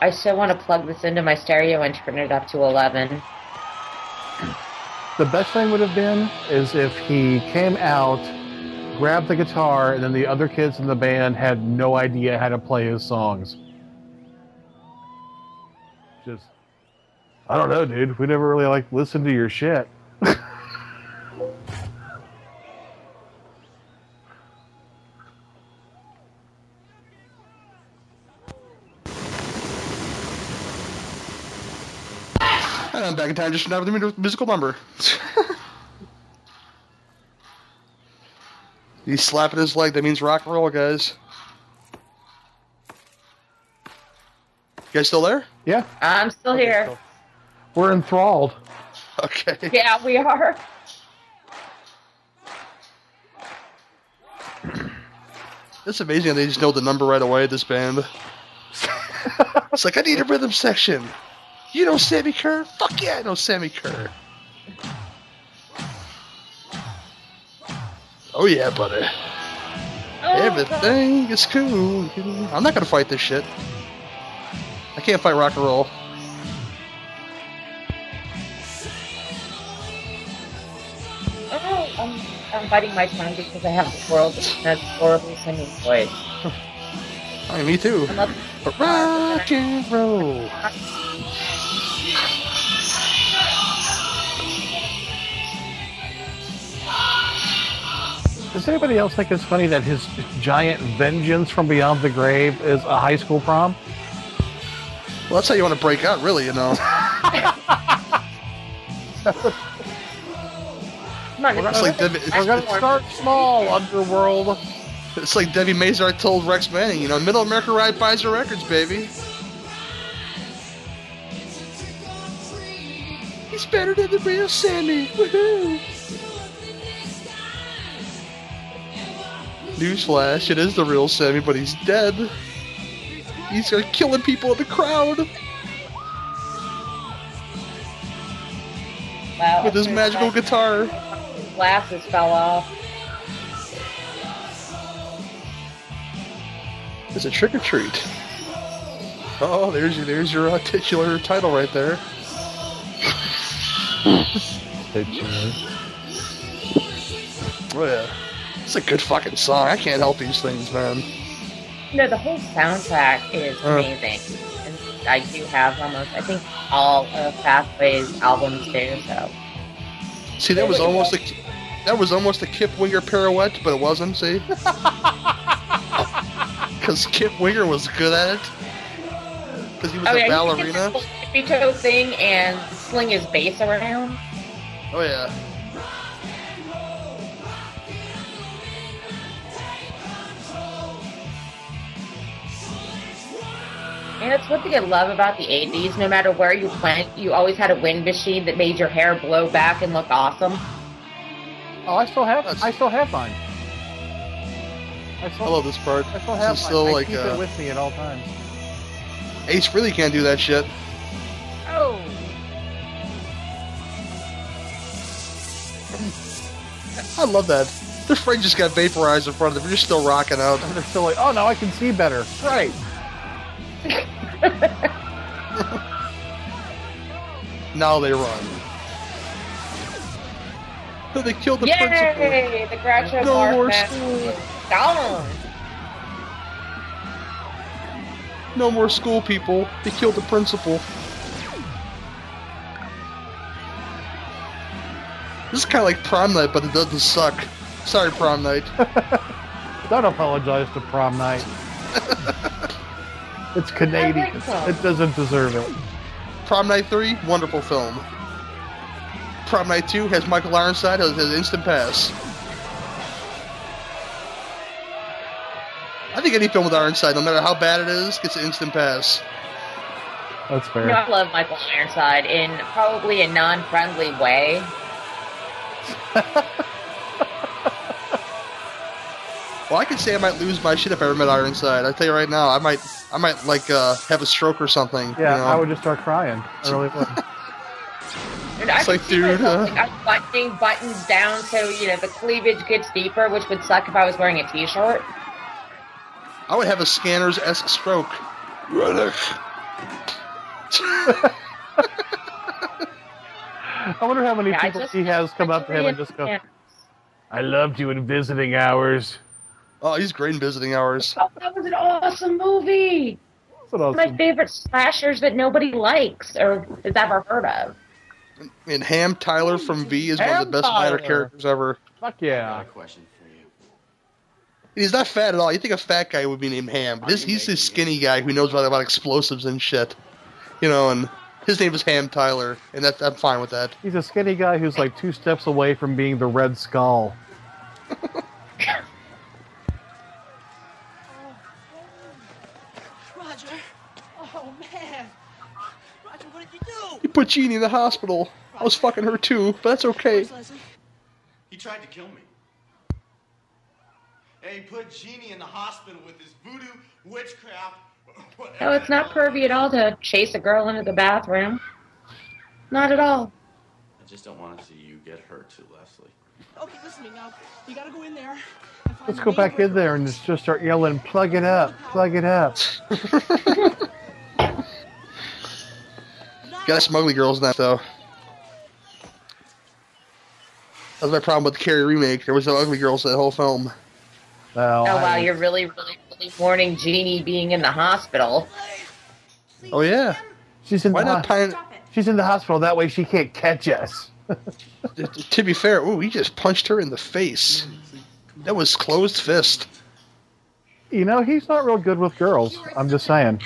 I still want to plug this into my stereo and turn it up to 11. The best thing would have been is if he came out, grabbed the guitar, and then the other kids in the band had no idea how to play his songs. Just, I don't know, dude. We never really like listened to your shit. [LAUGHS] And I'm back in time just now with the musical number. [LAUGHS] He's slapping his leg. That means rock and roll, guys. You guys still there? Yeah, I'm still here. we're enthralled. Okay. [LAUGHS] Yeah, we are. It's amazing how they just know the number right away, this band. [LAUGHS] it's like, I need a rhythm section. You know Sammi Curr? Fuck yeah, I know Sammi Curr. Oh yeah, buddy. Everything is cool. I'm not gonna fight this shit. I can't fight rock and roll. Oh, I'm, I'm biting my tongue because I have the world that's horrible singing voice. Hey, [LAUGHS] me too. Rock and roll. [LAUGHS] Does anybody else think it's funny that his giant vengeance from beyond the grave is a high school prom? Well, that's how you want to break out, really, you know. [LAUGHS] Come on, It's like Debbie, We're gonna start small, Underworld. it's like Debbie Mazar told Rex Manning, you know, Middle America Ride Pfizer Records, baby. He's better than the real Sammi. Woohoo! Newsflash, it is the real Sammi, but he's dead. He's uh, killing people in the crowd Wow, with his magical guitar. glasses fell off. It's a trick or treat. Oh, there's your there's your uh, titular title right there. [LAUGHS] Oh yeah, it's a good fucking song. I can't help these things, man. No, the whole soundtrack is Uh. amazing. And I do have almost, I think, all of Fastway's albums too, so. See, that was almost a that was almost a Kip Winger pirouette, but it wasn't. See, [LAUGHS] because Kip Winger was good at it. Because he was oh, a yeah, ballerina. He tippy toe thing and sling his bass around. Oh yeah. And it's one thing I love about the 80s. No matter where you went, you always had a wind machine that made your hair blow back and look awesome. Oh, I still have. I still have mine. I still, I love this part. I still This have is mine. still I like keep uh, it with me at all times. Ace really can't do that shit. Oh. I love that. Their friend just got vaporized in front of them. You're still rocking out. And They're still like, oh, now I can see better. Right. [LAUGHS] Now they run. So they killed the principal. Yay! The Groucho No Marx more school. gone. No more school people. They killed the principal. This is kind of like prom night, but it doesn't suck. Sorry, prom night. [LAUGHS] Don't apologize to prom night. [LAUGHS] it's Canadian. like. It doesn't deserve it. Prom Night 3, wonderful film. Prom Night 2 has Michael Ironside as his instant pass. I think any film with Ironside, no matter how bad it is, gets an instant pass. That's You fair. know, I love Michael Ironside in probably a non-friendly way. [LAUGHS] Well, I could say I might lose my shit if I ever met Ironside. I tell you right now, I might, I might like uh, have a stroke or something. Yeah, you know? I would just start crying. I really would. [LAUGHS] And It's could like, dude, myself, uh, like, I'm buttoning buttons down so you know the cleavage gets deeper, which would suck if I was wearing a t-shirt. I would have a scanner's esque stroke. Relic. I wonder how many Yeah, people just- he has come up to him and just go, I loved you in visiting hours. Oh, he's great in visiting hours. Oh, that was an awesome movie. That's what One of my favorite slashers that nobody likes or has ever heard of. And Ham Tyler from V is one of the best minor Tyler. characters ever. Fuck yeah. question for you. He's not fat at all. You think a fat guy would be named Ham, but this, he's this skinny guy who knows about, about explosives and shit. You know, and His name is Ham Tyler, and that I'm fine with that. He's a skinny guy who's like two steps away from being the Red Skull. [LAUGHS] Roger. Oh, man. Roger, what did you put Jeannie in the hospital. I was fucking her too, but that's okay. He tried to kill me. And he put Jeannie in the hospital with his voodoo witchcraft. No, it's not pervy at all to chase a girl into the bathroom. Not at all. I just don't want to see you get hurt too, Leslie. Okay, listen to me now. You gotta go in there. Let's go back in there and just just start yelling, "Plug it up! Plug it up!" [LAUGHS] [LAUGHS] Got some ugly girls in that though. That was my problem with the Carrie remake. There was no ugly girls in that whole film. Well, Oh wow, I- you're really, really, really warning Jeannie being in the hospital. Oh yeah. She's in Why the not hos- pine? She's in the hospital. That way she can't catch us. [LAUGHS] To be fair, ooh, he just punched her in the face. That was closed fist. You know, he's not real good with girls. I'm just saying.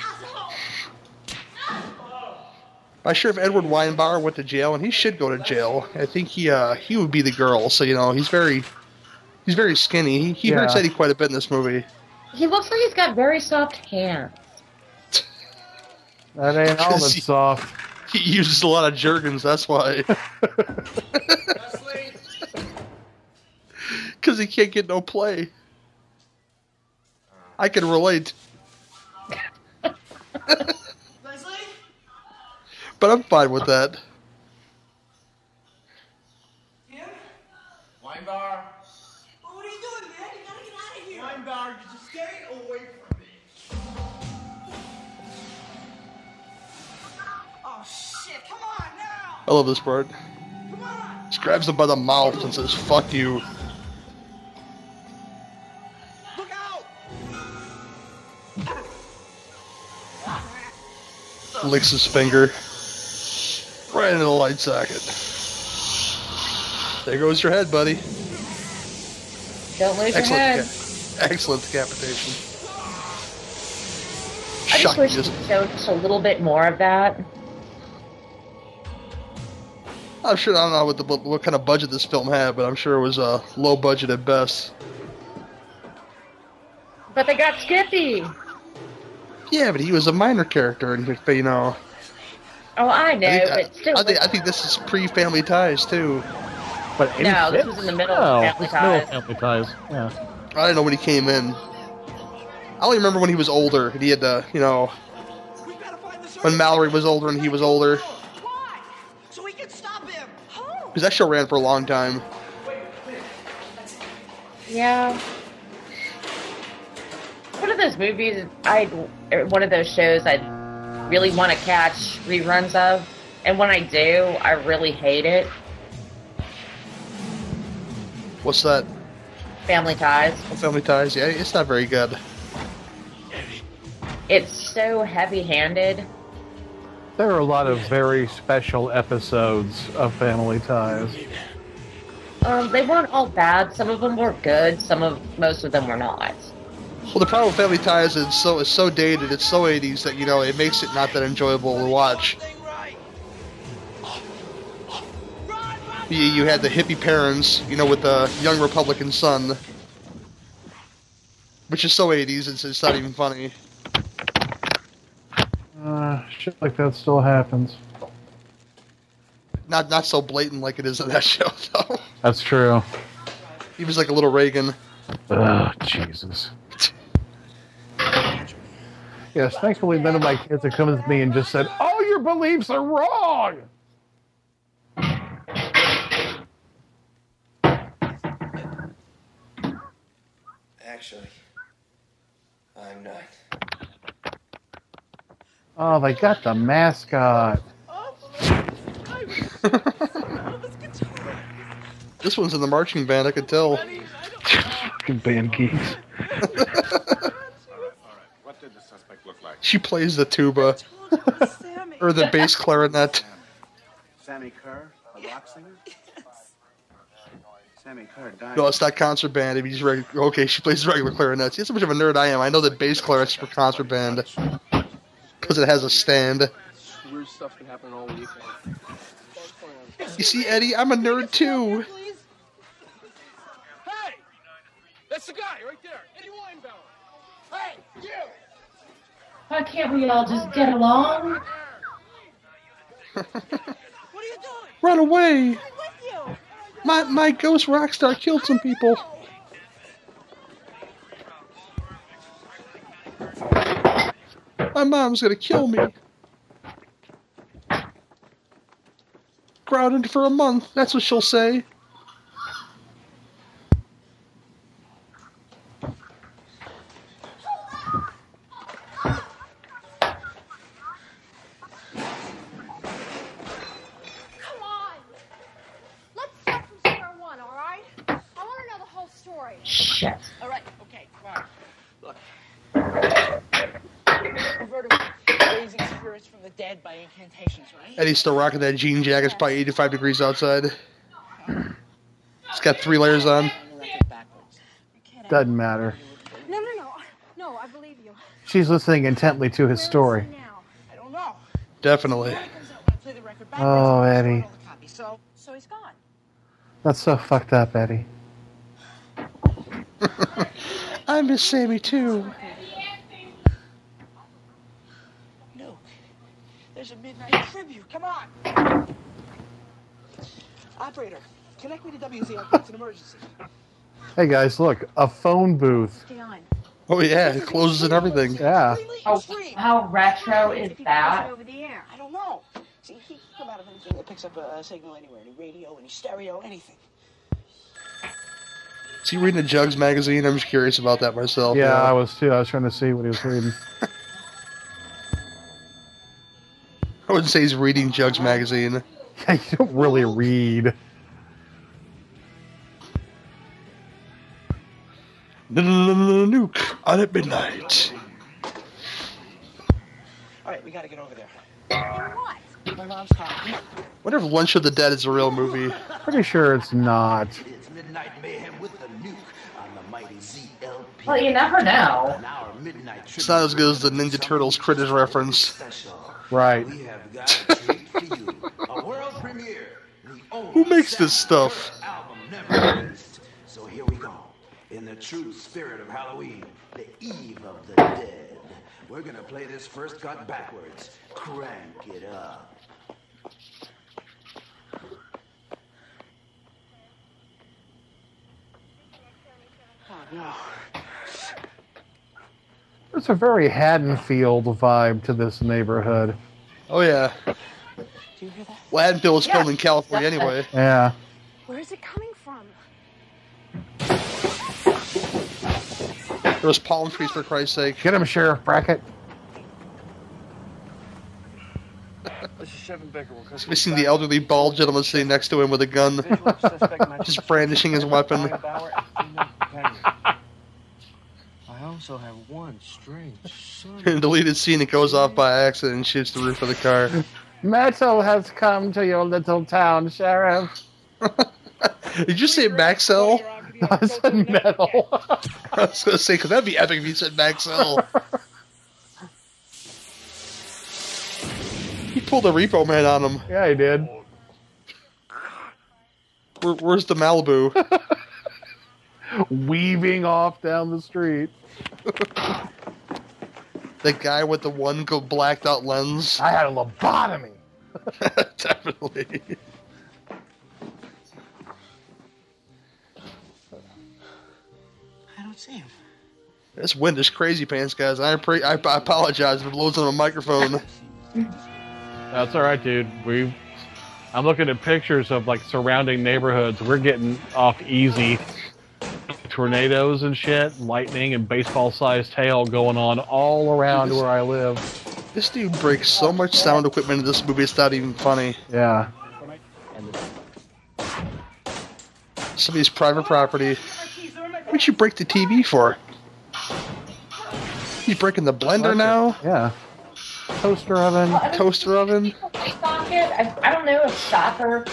I'm sure if Edward Weinbauer went to jail, and he should go to jail, I think he uh, he would be the girl. So you know, he's very he's very skinny. He, he Yeah. hurts Eddie quite a bit in this movie. He looks like he's got very soft hands. That ain't [LAUGHS] all Because that's he- soft. He uses a lot of Jergens. That's why. [LAUGHS] [LAUGHS] Because he can't get no play. I can relate, Leslie? But I'm fine with that. Weinbauer. What are you doing, man? You gotta get out of here. Weinbauer, you just stay away from me. Oh, shit. Come on now. I love this part. Just grabs him by the mouth and says, "Fuck you." Look out. Licks his finger right into the light socket. There goes your head, buddy. Don't lose your Excellent, head. deca- excellent decapitation. I just wish just- they showed just a little bit more of that. I'm sure I don't know what the what kind of budget this film had, but I'm sure it was a uh, low budget at best. But they got Skippy. Yeah, but he was a minor character, and you know. Oh, I know, I think, but still. I, think, I think this is pre-Family Ties too. But No, this was in the middle of Oh, Family it's middle of Family Ties. Yeah. I don't know when he came in. I only remember when he was older. and He had to, you know, when Mallory was older and he was older. So we can stop him. Because that show ran for a long time. Yeah. One of those movies, I one of those shows I really want to catch reruns of, and when I do, I really hate it. What's that? Family Ties. Family Ties? Yeah, it's not very good. It's so heavy-handed. There are a lot of very special episodes of Family Ties. Um, they weren't all bad. Some of them were good. Some of most of them were not. Well, the problem with Family Ties is so it's so dated, it's so 80s that you know it makes it not that enjoyable to watch. You, you had the hippie parents, you know, with the young Republican son, which is so 80s, it's, it's not even funny. Uh, shit like that still happens. Not not so blatant like it is in that [LAUGHS] show, though. That's true. He was like a little Reagan. Ugh, Jesus. Yes, thankfully none of my kids have come to me and just said, "All your beliefs are wrong." Actually, I'm not. Oh, they got the mascot. [LAUGHS] This one's in the marching band, I could tell. Fucking band keys. What did the suspect look like? She plays the tuba. or the bass clarinet. Sammi Curr, a rock singer? [LAUGHS] Sammi Curr died. No, it's not concert band. If you just reg- okay, she plays regular clarinets. See, That's how much of a nerd I am. I know that bass clarinet's for concert band because it has a stand. weird stuff's been happening all week. You see, Eddie, I'm a nerd too. Hey! That's the guy right there, Eddie Weinbauer. Hey, you! Why can't we all just get along? [LAUGHS] Run away! My my ghost rock star killed some people. My mom's gonna kill me. Grounded for a month. That's what she'll say. Come on. Let's start from square one, all right? I want to know the whole story. Shit. All right, okay, fine. Look. I've heard of raising spirits from the dead by incantations, right? Eddie's still rocking that jean jacket. It's probably 85 degrees outside. It's got three layers on. Doesn't matter. No, no, no. No, I believe you. She's listening intently to his story. I don't know. Definitely. Play the record Oh, Eddie. so so he's gone. That's so fucked up, Eddie. [LAUGHS] I miss Sammi too. Luke, there's a midnight tribute. Come on. Operator, connect me to WZLP. It's an emergency. Hey guys, look, a phone booth. Oh yeah, it closes and everything. Yeah. How, how retro is that? Over the air. I don't know. See, he can come out of anything that picks up a, a signal anywhere, any radio, any stereo, anything. Is he reading the Jugs magazine? I'm just curious about that myself. Yeah, I was too. I was trying to see what he was reading. [LAUGHS] wouldn't say he's reading Jugs magazine. Yeah, [LAUGHS] you don't really read. Nuke on at midnight. All right, we gotta get over there. What? My mom's calling. Wonder if Lunch of the Dead is a real movie. Pretty sure it's not. It's Midnight Mayhem with the nuke on the mighty ZLP. Well, you never know. An hour midnight It's not as good as the Ninja Turtles Critters reference. Right. We have got a treat for you. A world premiere. Who makes this stuff? album never released. So here we go. In the true spirit of Halloween, the eve of the dead. We're gonna play this first cut backwards. Crank it up. Oh no. There's a very Haddonfield vibe to this neighborhood. Oh yeah. Do you hear that? Well, Haddonfield was filmed in California definitely. anyway. Yeah. Where is it coming from? There was palm trees for Christ's sake. Get him, Sheriff Brackett. [LAUGHS] This is Chevin Baker. We're We the elderly bald gentleman sitting next to him with a gun, [LAUGHS] just brandishing his weapon. I also have one strange son. In [LAUGHS] deleted scene, it goes off by accident and shoots the roof of the car. [LAUGHS] Metal has come to your little town, Sheriff. [LAUGHS] Did you say Maxell? I said metal. I was gonna say, because that'd be epic if you said Maxell. he pulled a repo man on him. yeah, he did. Where, where's the Malibu? Weaving off down the street. the guy with the one go blacked out lens. I had a lobotomy. [LAUGHS] Definitely. I don't see him. This wind is crazy pants, guys. I, pre- I, I apologize for losing a microphone. That's all right, dude. We, I'm looking at pictures of like surrounding neighborhoods. We're getting off easy. Tornadoes and shit, lightning and baseball-sized hail going on all around where I live. This dude breaks so much sound equipment in this movie, it's not even funny. Yeah. Somebody's private property. What'd you break the TV for? He's breaking the blender now? Yeah. Toaster oven. Toaster oven? Socket. I, I don't know if Shocker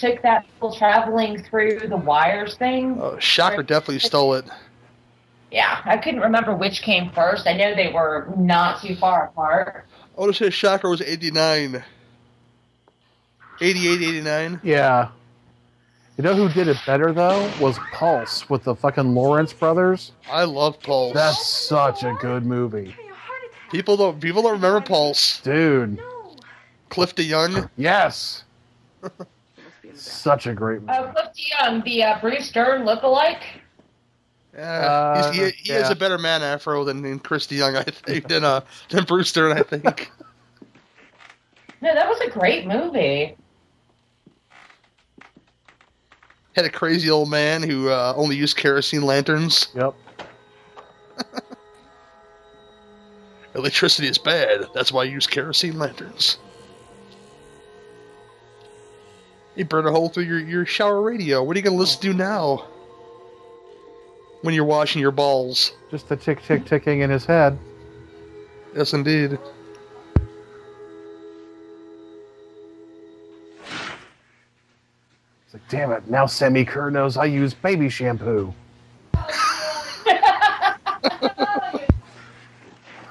took that people traveling through the wires thing. Oh, Shocker definitely stole it. Yeah, I couldn't remember which came first. I know they were not too far apart. I would say Shocker was 89. 88, 89. Yeah. You know who did it better though? Was Pulse with the fucking Lawrence brothers. I love Pulse. That's such a good movie, People don't people don't remember Pulse. dude. Cliff DeYoung. Yes. [LAUGHS] Such a great movie. Uh, Cliff DeYoung, the uh, Bruce Dern lookalike. Yeah, Uh, he, he has yeah. a better man afro than, than Chris DeYoung, I [LAUGHS] think, than uh than Bruce Dern, I think. [LAUGHS] No, that was a great movie. Had a crazy old man who uh, only used kerosene lanterns. Yep. [LAUGHS] Electricity is bad. That's why I use kerosene lanterns. You burn a hole through your, your shower radio. What are you going to listen to now? When you're washing your balls. Just the tick tick ticking in his head. Yes, indeed. It's like, damn it! Now Sammi Curr knows I use baby shampoo. [LAUGHS]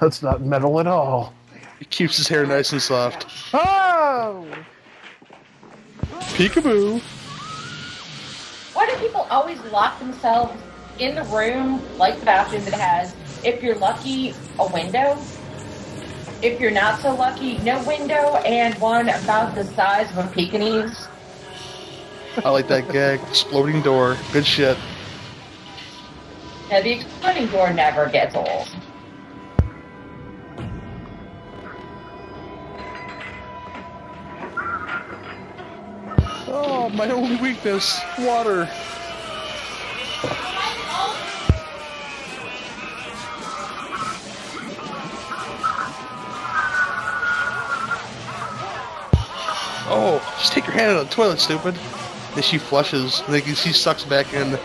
That's not metal at all. He keeps his hair nice and soft. Oh! Peekaboo. Why do people always lock themselves in the room, like the bathroom that it has, if you're lucky, a window? If you're not so lucky, no window and one about the size of a Pekingese. I like that gag. Exploding door. Good shit. Now, the exploding door never gets old. My only weakness. Water. Oh, just take your hand out of the toilet, stupid. Then she flushes, and then she sucks back in.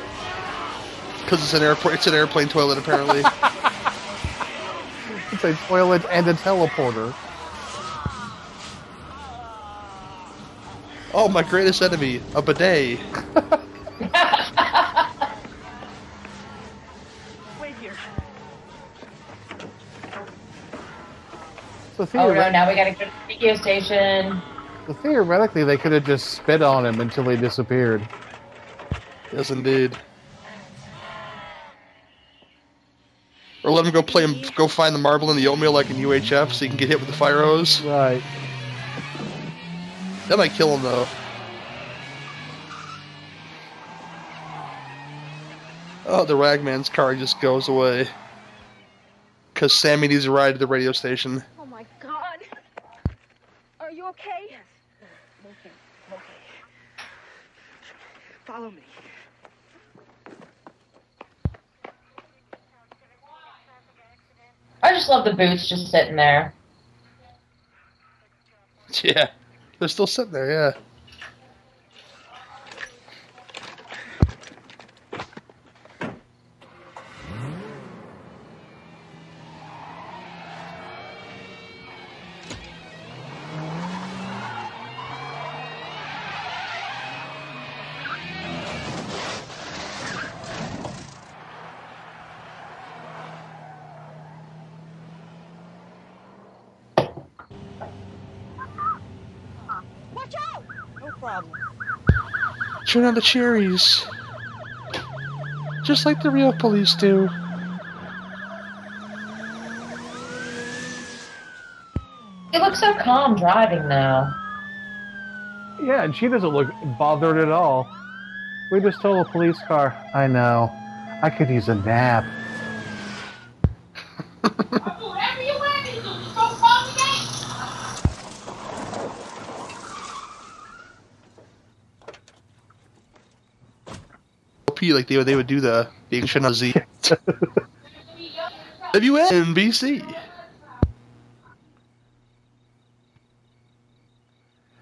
Because it's an airport. It's an airplane toilet, apparently. [LAUGHS] It's a toilet and a teleporter. Oh, my greatest enemy, a bidet. Wait here. So Oh no, now we gotta go to the radio station. so theoretically, they could have just spit on him until he disappeared. Yes, indeed. Or let him go play him, go find the marble in the oatmeal like in UHF, so he can get hit with the fire hose. Right. That might kill him though. Oh, the ragman's car just goes away. Cause Sammi needs a ride to the radio station. Oh my god. Are you okay? Yes. Okay. Okay. Follow me. I just love the boots just sitting there. [LAUGHS] Yeah, they're still sitting there. Yeah. Turn on the cherries. Just like the real police do. You look so calm driving now. Yeah, and she doesn't look bothered at all. We just stole a police car. I know. I could use a nap. P like they would they would do the the Ashkenazi. [LAUGHS] WNBC.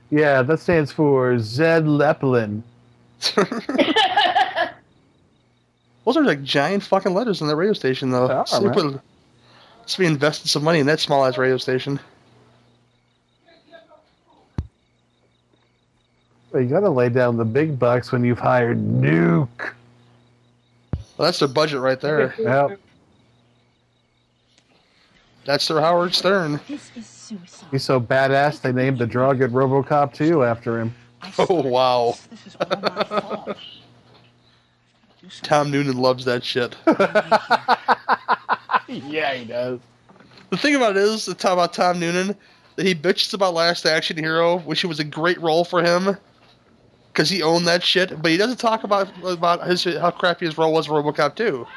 Yeah, that stands for Zed Leppelin. [LAUGHS] Those are like giant fucking letters on the radio station, though. They are, so they man. put, so we invested some money in that small ass radio station. Well, you gotta lay down the big bucks when you've hired Nuke. Well, that's their budget right there. Yep. That's their Howard Stern. This is suicide. He's so badass they named the drug in RoboCop 2 after him. Oh wow. Tom Noonan loves that shit. [LAUGHS] yeah, he does. The thing about it is, the talk about Tom Noonan, that he bitches about Last Action Hero, which was a great role for him, because he owned that shit. But he doesn't talk about about his how crappy his role was in RoboCop 2.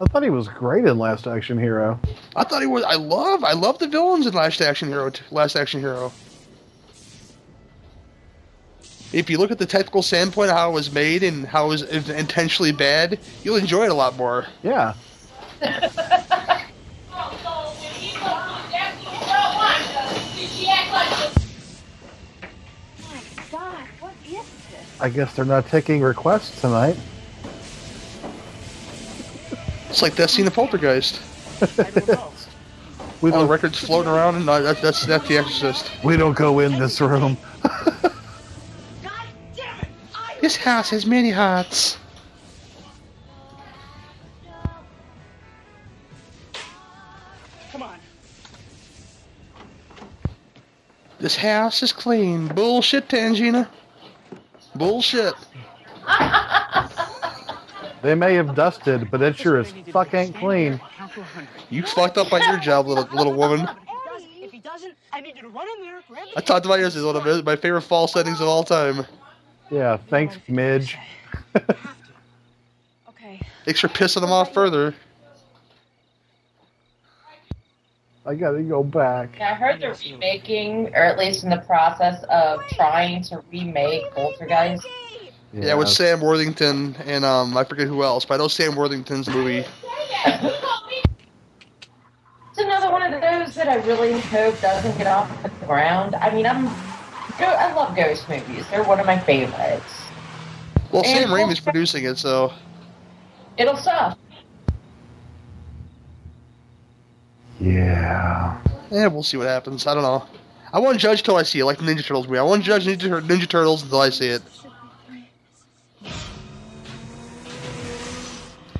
I thought he was great in Last Action Hero. I thought he was. I love. I love the villains in Last Action Hero. Last Action Hero. If you look at the technical standpoint of how it was made and how it was intentionally bad, you'll enjoy it a lot more. Yeah. [LAUGHS] I guess they're not taking requests tonight. It's like that scene of Poltergeist. [LAUGHS] We All the records floating around, and uh, that, that's that's The Exorcist. we don't go in this room. [LAUGHS] This house has many hearts. Come on. This house is clean. Bullshit, Tangina. Bullshit. [LAUGHS] They may have dusted, but it sure as fuck ain't clean. You fucked up on your job, little little woman. If he doesn't, I need you to run in there, grab I talked about yours. It's one of my favorite fall settings of all time. Yeah, thanks, Midge. [LAUGHS] Okay. Thanks for pissing them off further. I gotta go back. Yeah, I heard they're remaking, or at least in the process of trying to remake Poltergeist. Yeah, with Sam Worthington and um, I forget who else, but I know Sam Worthington's movie. [LAUGHS] It's another one of those that I really hope doesn't get off the ground. I mean, I'm, go, I love ghost movies. They're one of my favorites. Well, And Sam Raimi's producing it, so It'll suck. Yeah. yeah, we'll see what happens. I don't know. I won't judge till I see it, like the Ninja Turtles movie. I won't judge Ninja, Tur- Ninja Turtles until I see it.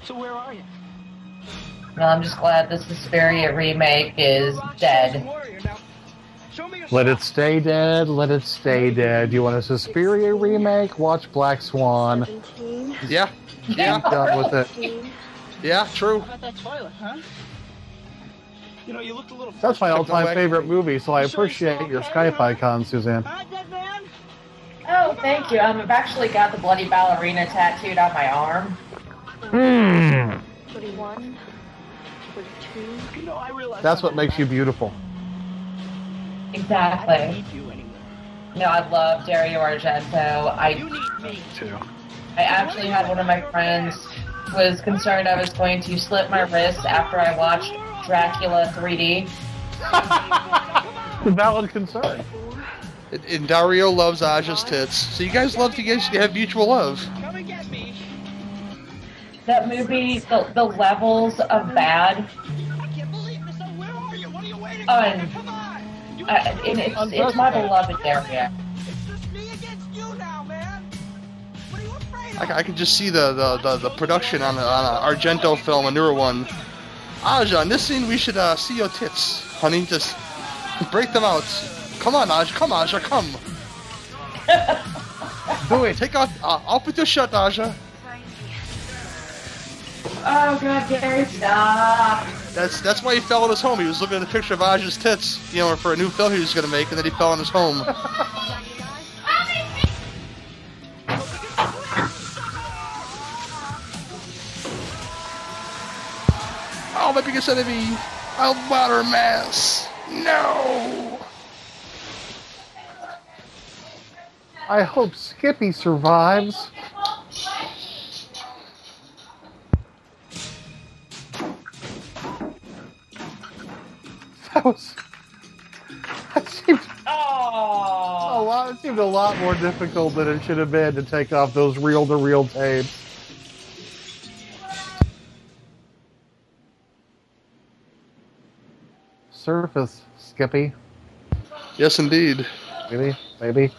So where are you? Well, I'm just glad this Suspiria remake is dead. Let it stay dead. Let it stay dead. Do you want a Suspiria remake? Watch Black Swan. Yeah. Yeah. Done with it. Yeah, true. How about that toilet, huh? You know, you looked a little. That's my all-time Back. favorite movie, so I appreciate your Skype icon, Suzanne. Oh, thank you. Um, I've actually got the bloody ballerina tattooed on my arm. Hmm. 41, 42. You know, I realize. That's what makes you beautiful. Exactly. No, I love Dario Argento. I you need me Too. I actually had one of my friends was concerned I was going to slip my wrist after I watched Dracula 3D. Valid concern. And, and Dario loves Asia's tits, so you guys love to guys have mutual love. Come and get me. That movie, the, the levels of bad. Un, uh, and it's, it's my beloved Dario. I, I can just see the, the, the, the production on a, on a Argento film, a newer one. Asia, in this scene we should uh, see your tits, honey. Just break them out. Come on, Asia. Come, Asia. Come. [LAUGHS] Do it. Take out. Uh, off with your shirt, Asia. Oh god, Gary, stop. That's that's why he fell in his home. He was looking at a picture of Asia's tits, you know, for a new film he was going to make, and then he fell in his home. [LAUGHS] oh, my biggest enemy, Albatter Mass. No. I hope Skippy survives. That was. That seemed Oh. a lot. It seemed a lot more difficult than it should have been to take off those reel-to-reel tapes. Surface, Skippy. Yes, indeed. Maybe, maybe.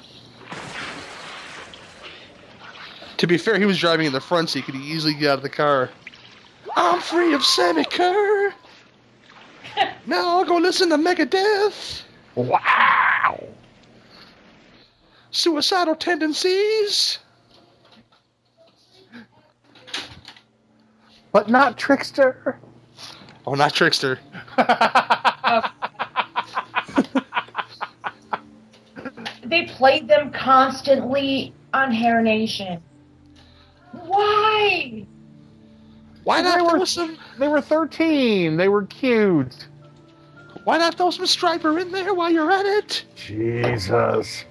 To be fair, he was driving in the front seat. Could he could easily get out of the car? I'm free of Sammi Curr. [LAUGHS] Now I'll go listen to Megadeth. Wow. Suicidal tendencies. But not Trickster. Oh, not Trickster. [LAUGHS] They played them constantly on Hair Nation. Why? Why They not were- throw some? They were 13. They were cute. Why not throw some Stryper in there while you're at it? Jesus.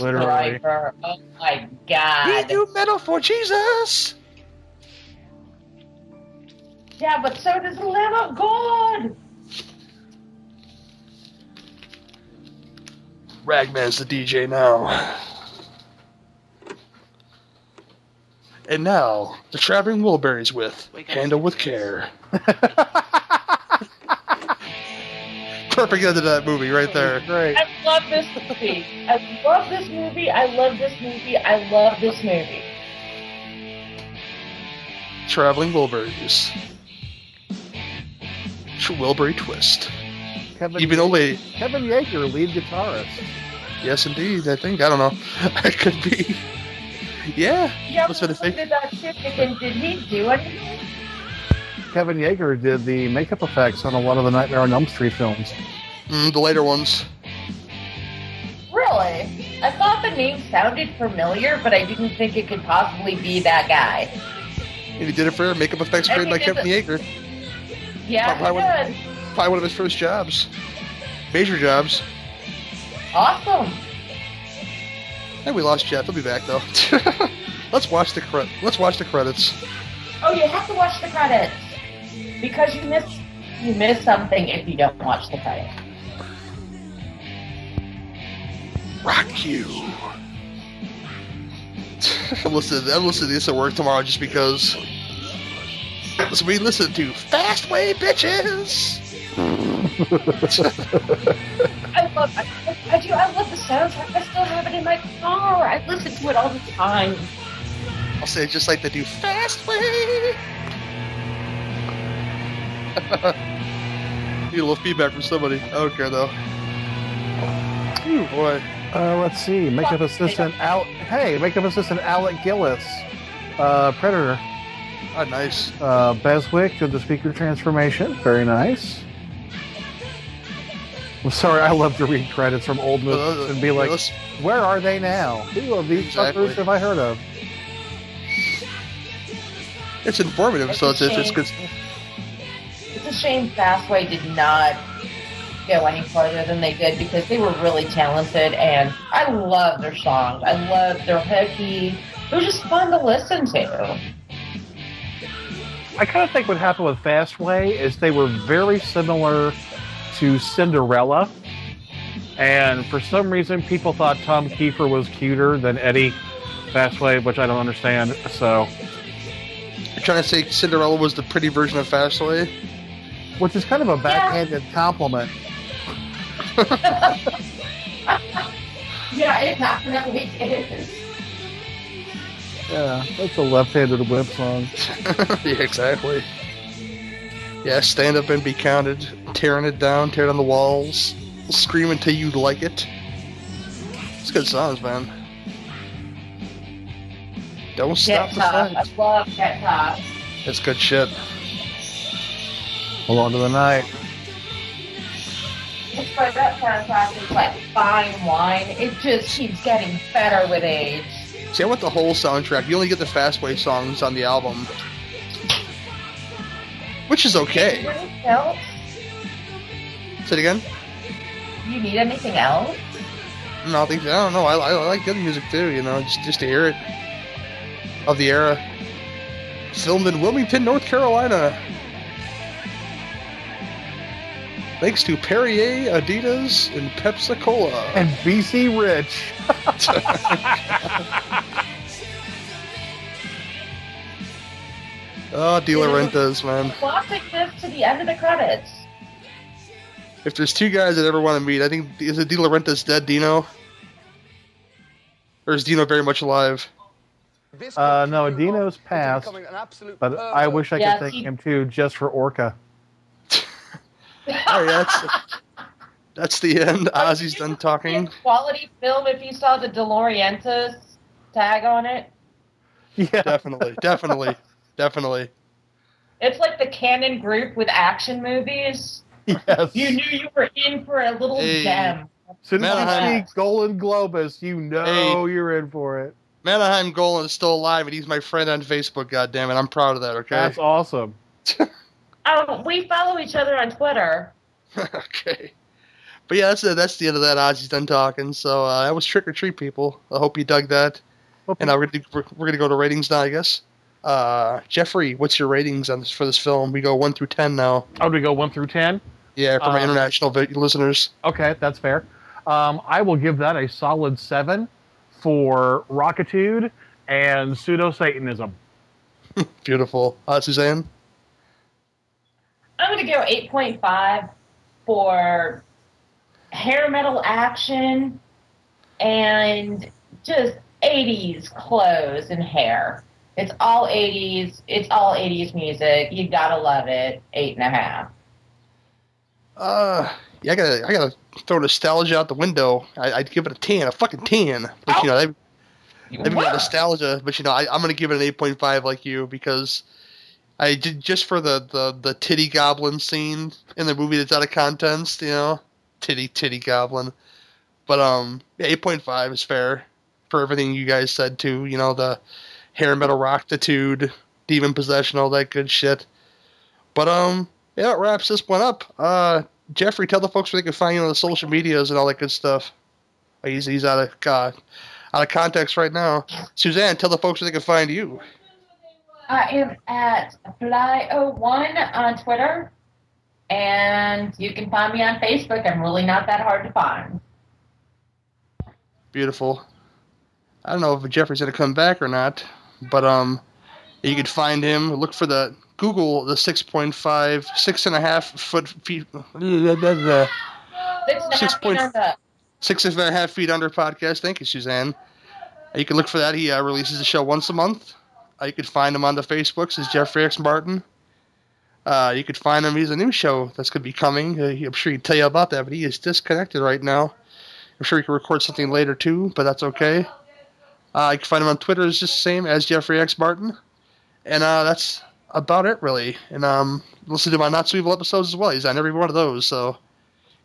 Literally. [LAUGHS] Stryper. Oh my God. We god. do metal for Jesus. Yeah, but so does the Lamb of God. Ragman's the DJ now. And now, the Traveling Wilburys with Handle with Care. [LAUGHS] Perfect end of that movie right there. Great. I love this movie. I love this movie. I love this movie. I love this movie. Traveling Wilburys. Tr- Wilbury Twist. Kevin, Even though they, Kevin Yagher, lead guitarist. yes indeed, I think, I don't know. [LAUGHS] it could be. Yeah, Yeah, What's for the but did that shit and did he do anything? Kevin Yagher did the makeup effects on a lot of the Nightmare on Elm Street films. Mm, the later ones. Really? I thought the name sounded familiar, but I didn't think it could possibly be that guy. And he did it for makeup effects And created by he did Kevin Yagher. Yeah, would- did. Probably one of his first jobs. Major jobs. Awesome. Hey, we lost Jeff. He'll be back though. [LAUGHS] let's watch the cre- Let's watch the credits. Oh, you have to watch the credits because you miss you miss something if you don't watch the credits. Rock you. [LAUGHS] I'm listening. I'm listening to this at work tomorrow just because. So we listen to Fastway Bitches. [LAUGHS] I love I, I do I love the soundtrack. I still have it in my car. I listen to it all the time. I'll say it just like they do Fastway. [LAUGHS] Need a little feedback from somebody. I don't care though. Ooh, boy. Uh, let's see. Makeup assistant Al. Hey, makeup assistant Alec Gillis, uh, Predator. Ah, nice. Uh, Beswick did the speaker transformation. Very nice. I'm sorry, I love to read credits from old movies and be like, "Where are they now? Who of these Exactly. fuckers have I heard of?" It's informative, so it's, it's, it's good. It's a shame Fastway did not go any further than they did because they were really talented and I love their songs. I love their hooky. It was just fun to listen to. I kind of think what happened with Fastway is they were very similar to Cinderella, and for some reason, people thought Tom Kiefer was cuter than Eddie Fastway, which I don't understand. So, You're trying to say Cinderella was the pretty version of Fastway? which is kind of a backhanded compliment. [LAUGHS] Yeah, it definitely is. Yeah, that's a left-handed whip song. [LAUGHS] yeah, exactly. Yeah, stand up and be counted, tearing it down, tear down the walls, scream until you like it. It's good songs, man. Don't stop Get the Top. fight. I love Get Tough. It's good shit. Hold on to the night. It's like that soundtrack is like fine wine. It just keeps getting better with age. See, I want the whole soundtrack. You only get the Fastway songs on the album, which is okay. Anything else? Say it again. You need anything else? No, I think I don't know. I, I, I like the other music too. You know, just just to hear it of the era. Filmed in Wilmington, North Carolina. Thanks to Perrier, Adidas, and Pepsi Cola. And BC Rich. [LAUGHS] oh, De Laurentiis, man. Classic this to the end of the credits. If there's two guys that ever want to meet, I think is it De Laurentiis dead, Dino? Or is Dino very much alive? Uh, no, Dino's passed, but I wish I could Yes, thank he- him too, just for Orca. [LAUGHS] Oh yeah, [LAUGHS] that's that's the end. Ozzy's done talking. Quality film if you saw the De Laurentiis tag on it. Yeah, Definitely, definitely, [LAUGHS] definitely. It's like the Cannon Group with action movies. Yes. You knew you were in for a little Hey. gem. As soon as you Menahem. see Golan-Globus, you know you're in for it. Menahem Golan is still alive, and he's my friend on Facebook. God damn it, I'm proud of that. Okay. That's awesome. [LAUGHS] Oh, we follow each other on Twitter. [LAUGHS] okay. But yeah, that's it. That's the end of that. Ozzy's done talking. So uh, that was trick or treat, people. I hope you dug that. And now we're gonna we're, we're gonna go to ratings now, I guess. Uh, Jeffery, what's your ratings on this for this film? We go one through ten now. Oh, do we go one through ten? Yeah, for my Um, international vi- listeners. Okay, that's fair. Um, I will give that a solid seven for Rockitude and pseudo Satanism. [LAUGHS] Beautiful. Uh, Suzanne. I'm going to go 8.5 for hair metal action and just 80s clothes and hair. It's all 80s. It's all 80s music. You gotta love it. Eight and a half. Uh, yeah, I gotta I gotta throw nostalgia out the window. I, I'd give it a ten, a fucking ten. But you know, they they've got nostalgia. But you know, I, I'm gonna give it an eight point five like you because I did just for the, the the titty goblin scene in the movie that's out of context. You know, titty titty goblin. But um, eight point five is fair for everything you guys said too. You know, the hair metal rockitude, demon possession, all that good shit. But um, yeah, it wraps this one up. Uh, Jeffery, tell the folks where they can find you on the social medias and all that good stuff. Oh, He's he's out of uh, out of context right now. Suzanne, tell the folks where they can find you. I am at Fly01 on Twitter. And you can find me on Facebook. I'm really not that hard to find. Beautiful. I don't know if Jeffery's gonna come back or not, but um, you could find him. Look for the Google the 6.5, six and a half foot feet, Six and a half Six point- under. six and a half feet under podcast. Thank you, Suzanne. You can look for that. He uh, releases the show once a month. Uh, you can find him on the Facebooks as Jeffery X Martin. Uh, you could find him. He's a new show that's going to be coming. Uh, I'm sure he'd tell you about that, but he is disconnected right now. I'm sure he can record something later too, but that's okay. Uh, you can find him on Twitter. It's just the same as Jeffery X Martin, and uh, that's about it really. And um, listen to my Not So Evil episodes as well. He's on every one of those, so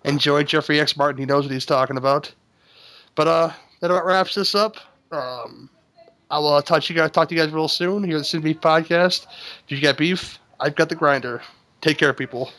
enjoy Jeffery X Martin. He knows what he's talking about. But uh, that about wraps this up. Um, I will uh, talk to you guys. Talk to you guys real soon here at the Beef Podcast. If you got beef, I've got the grinder. Take care, people.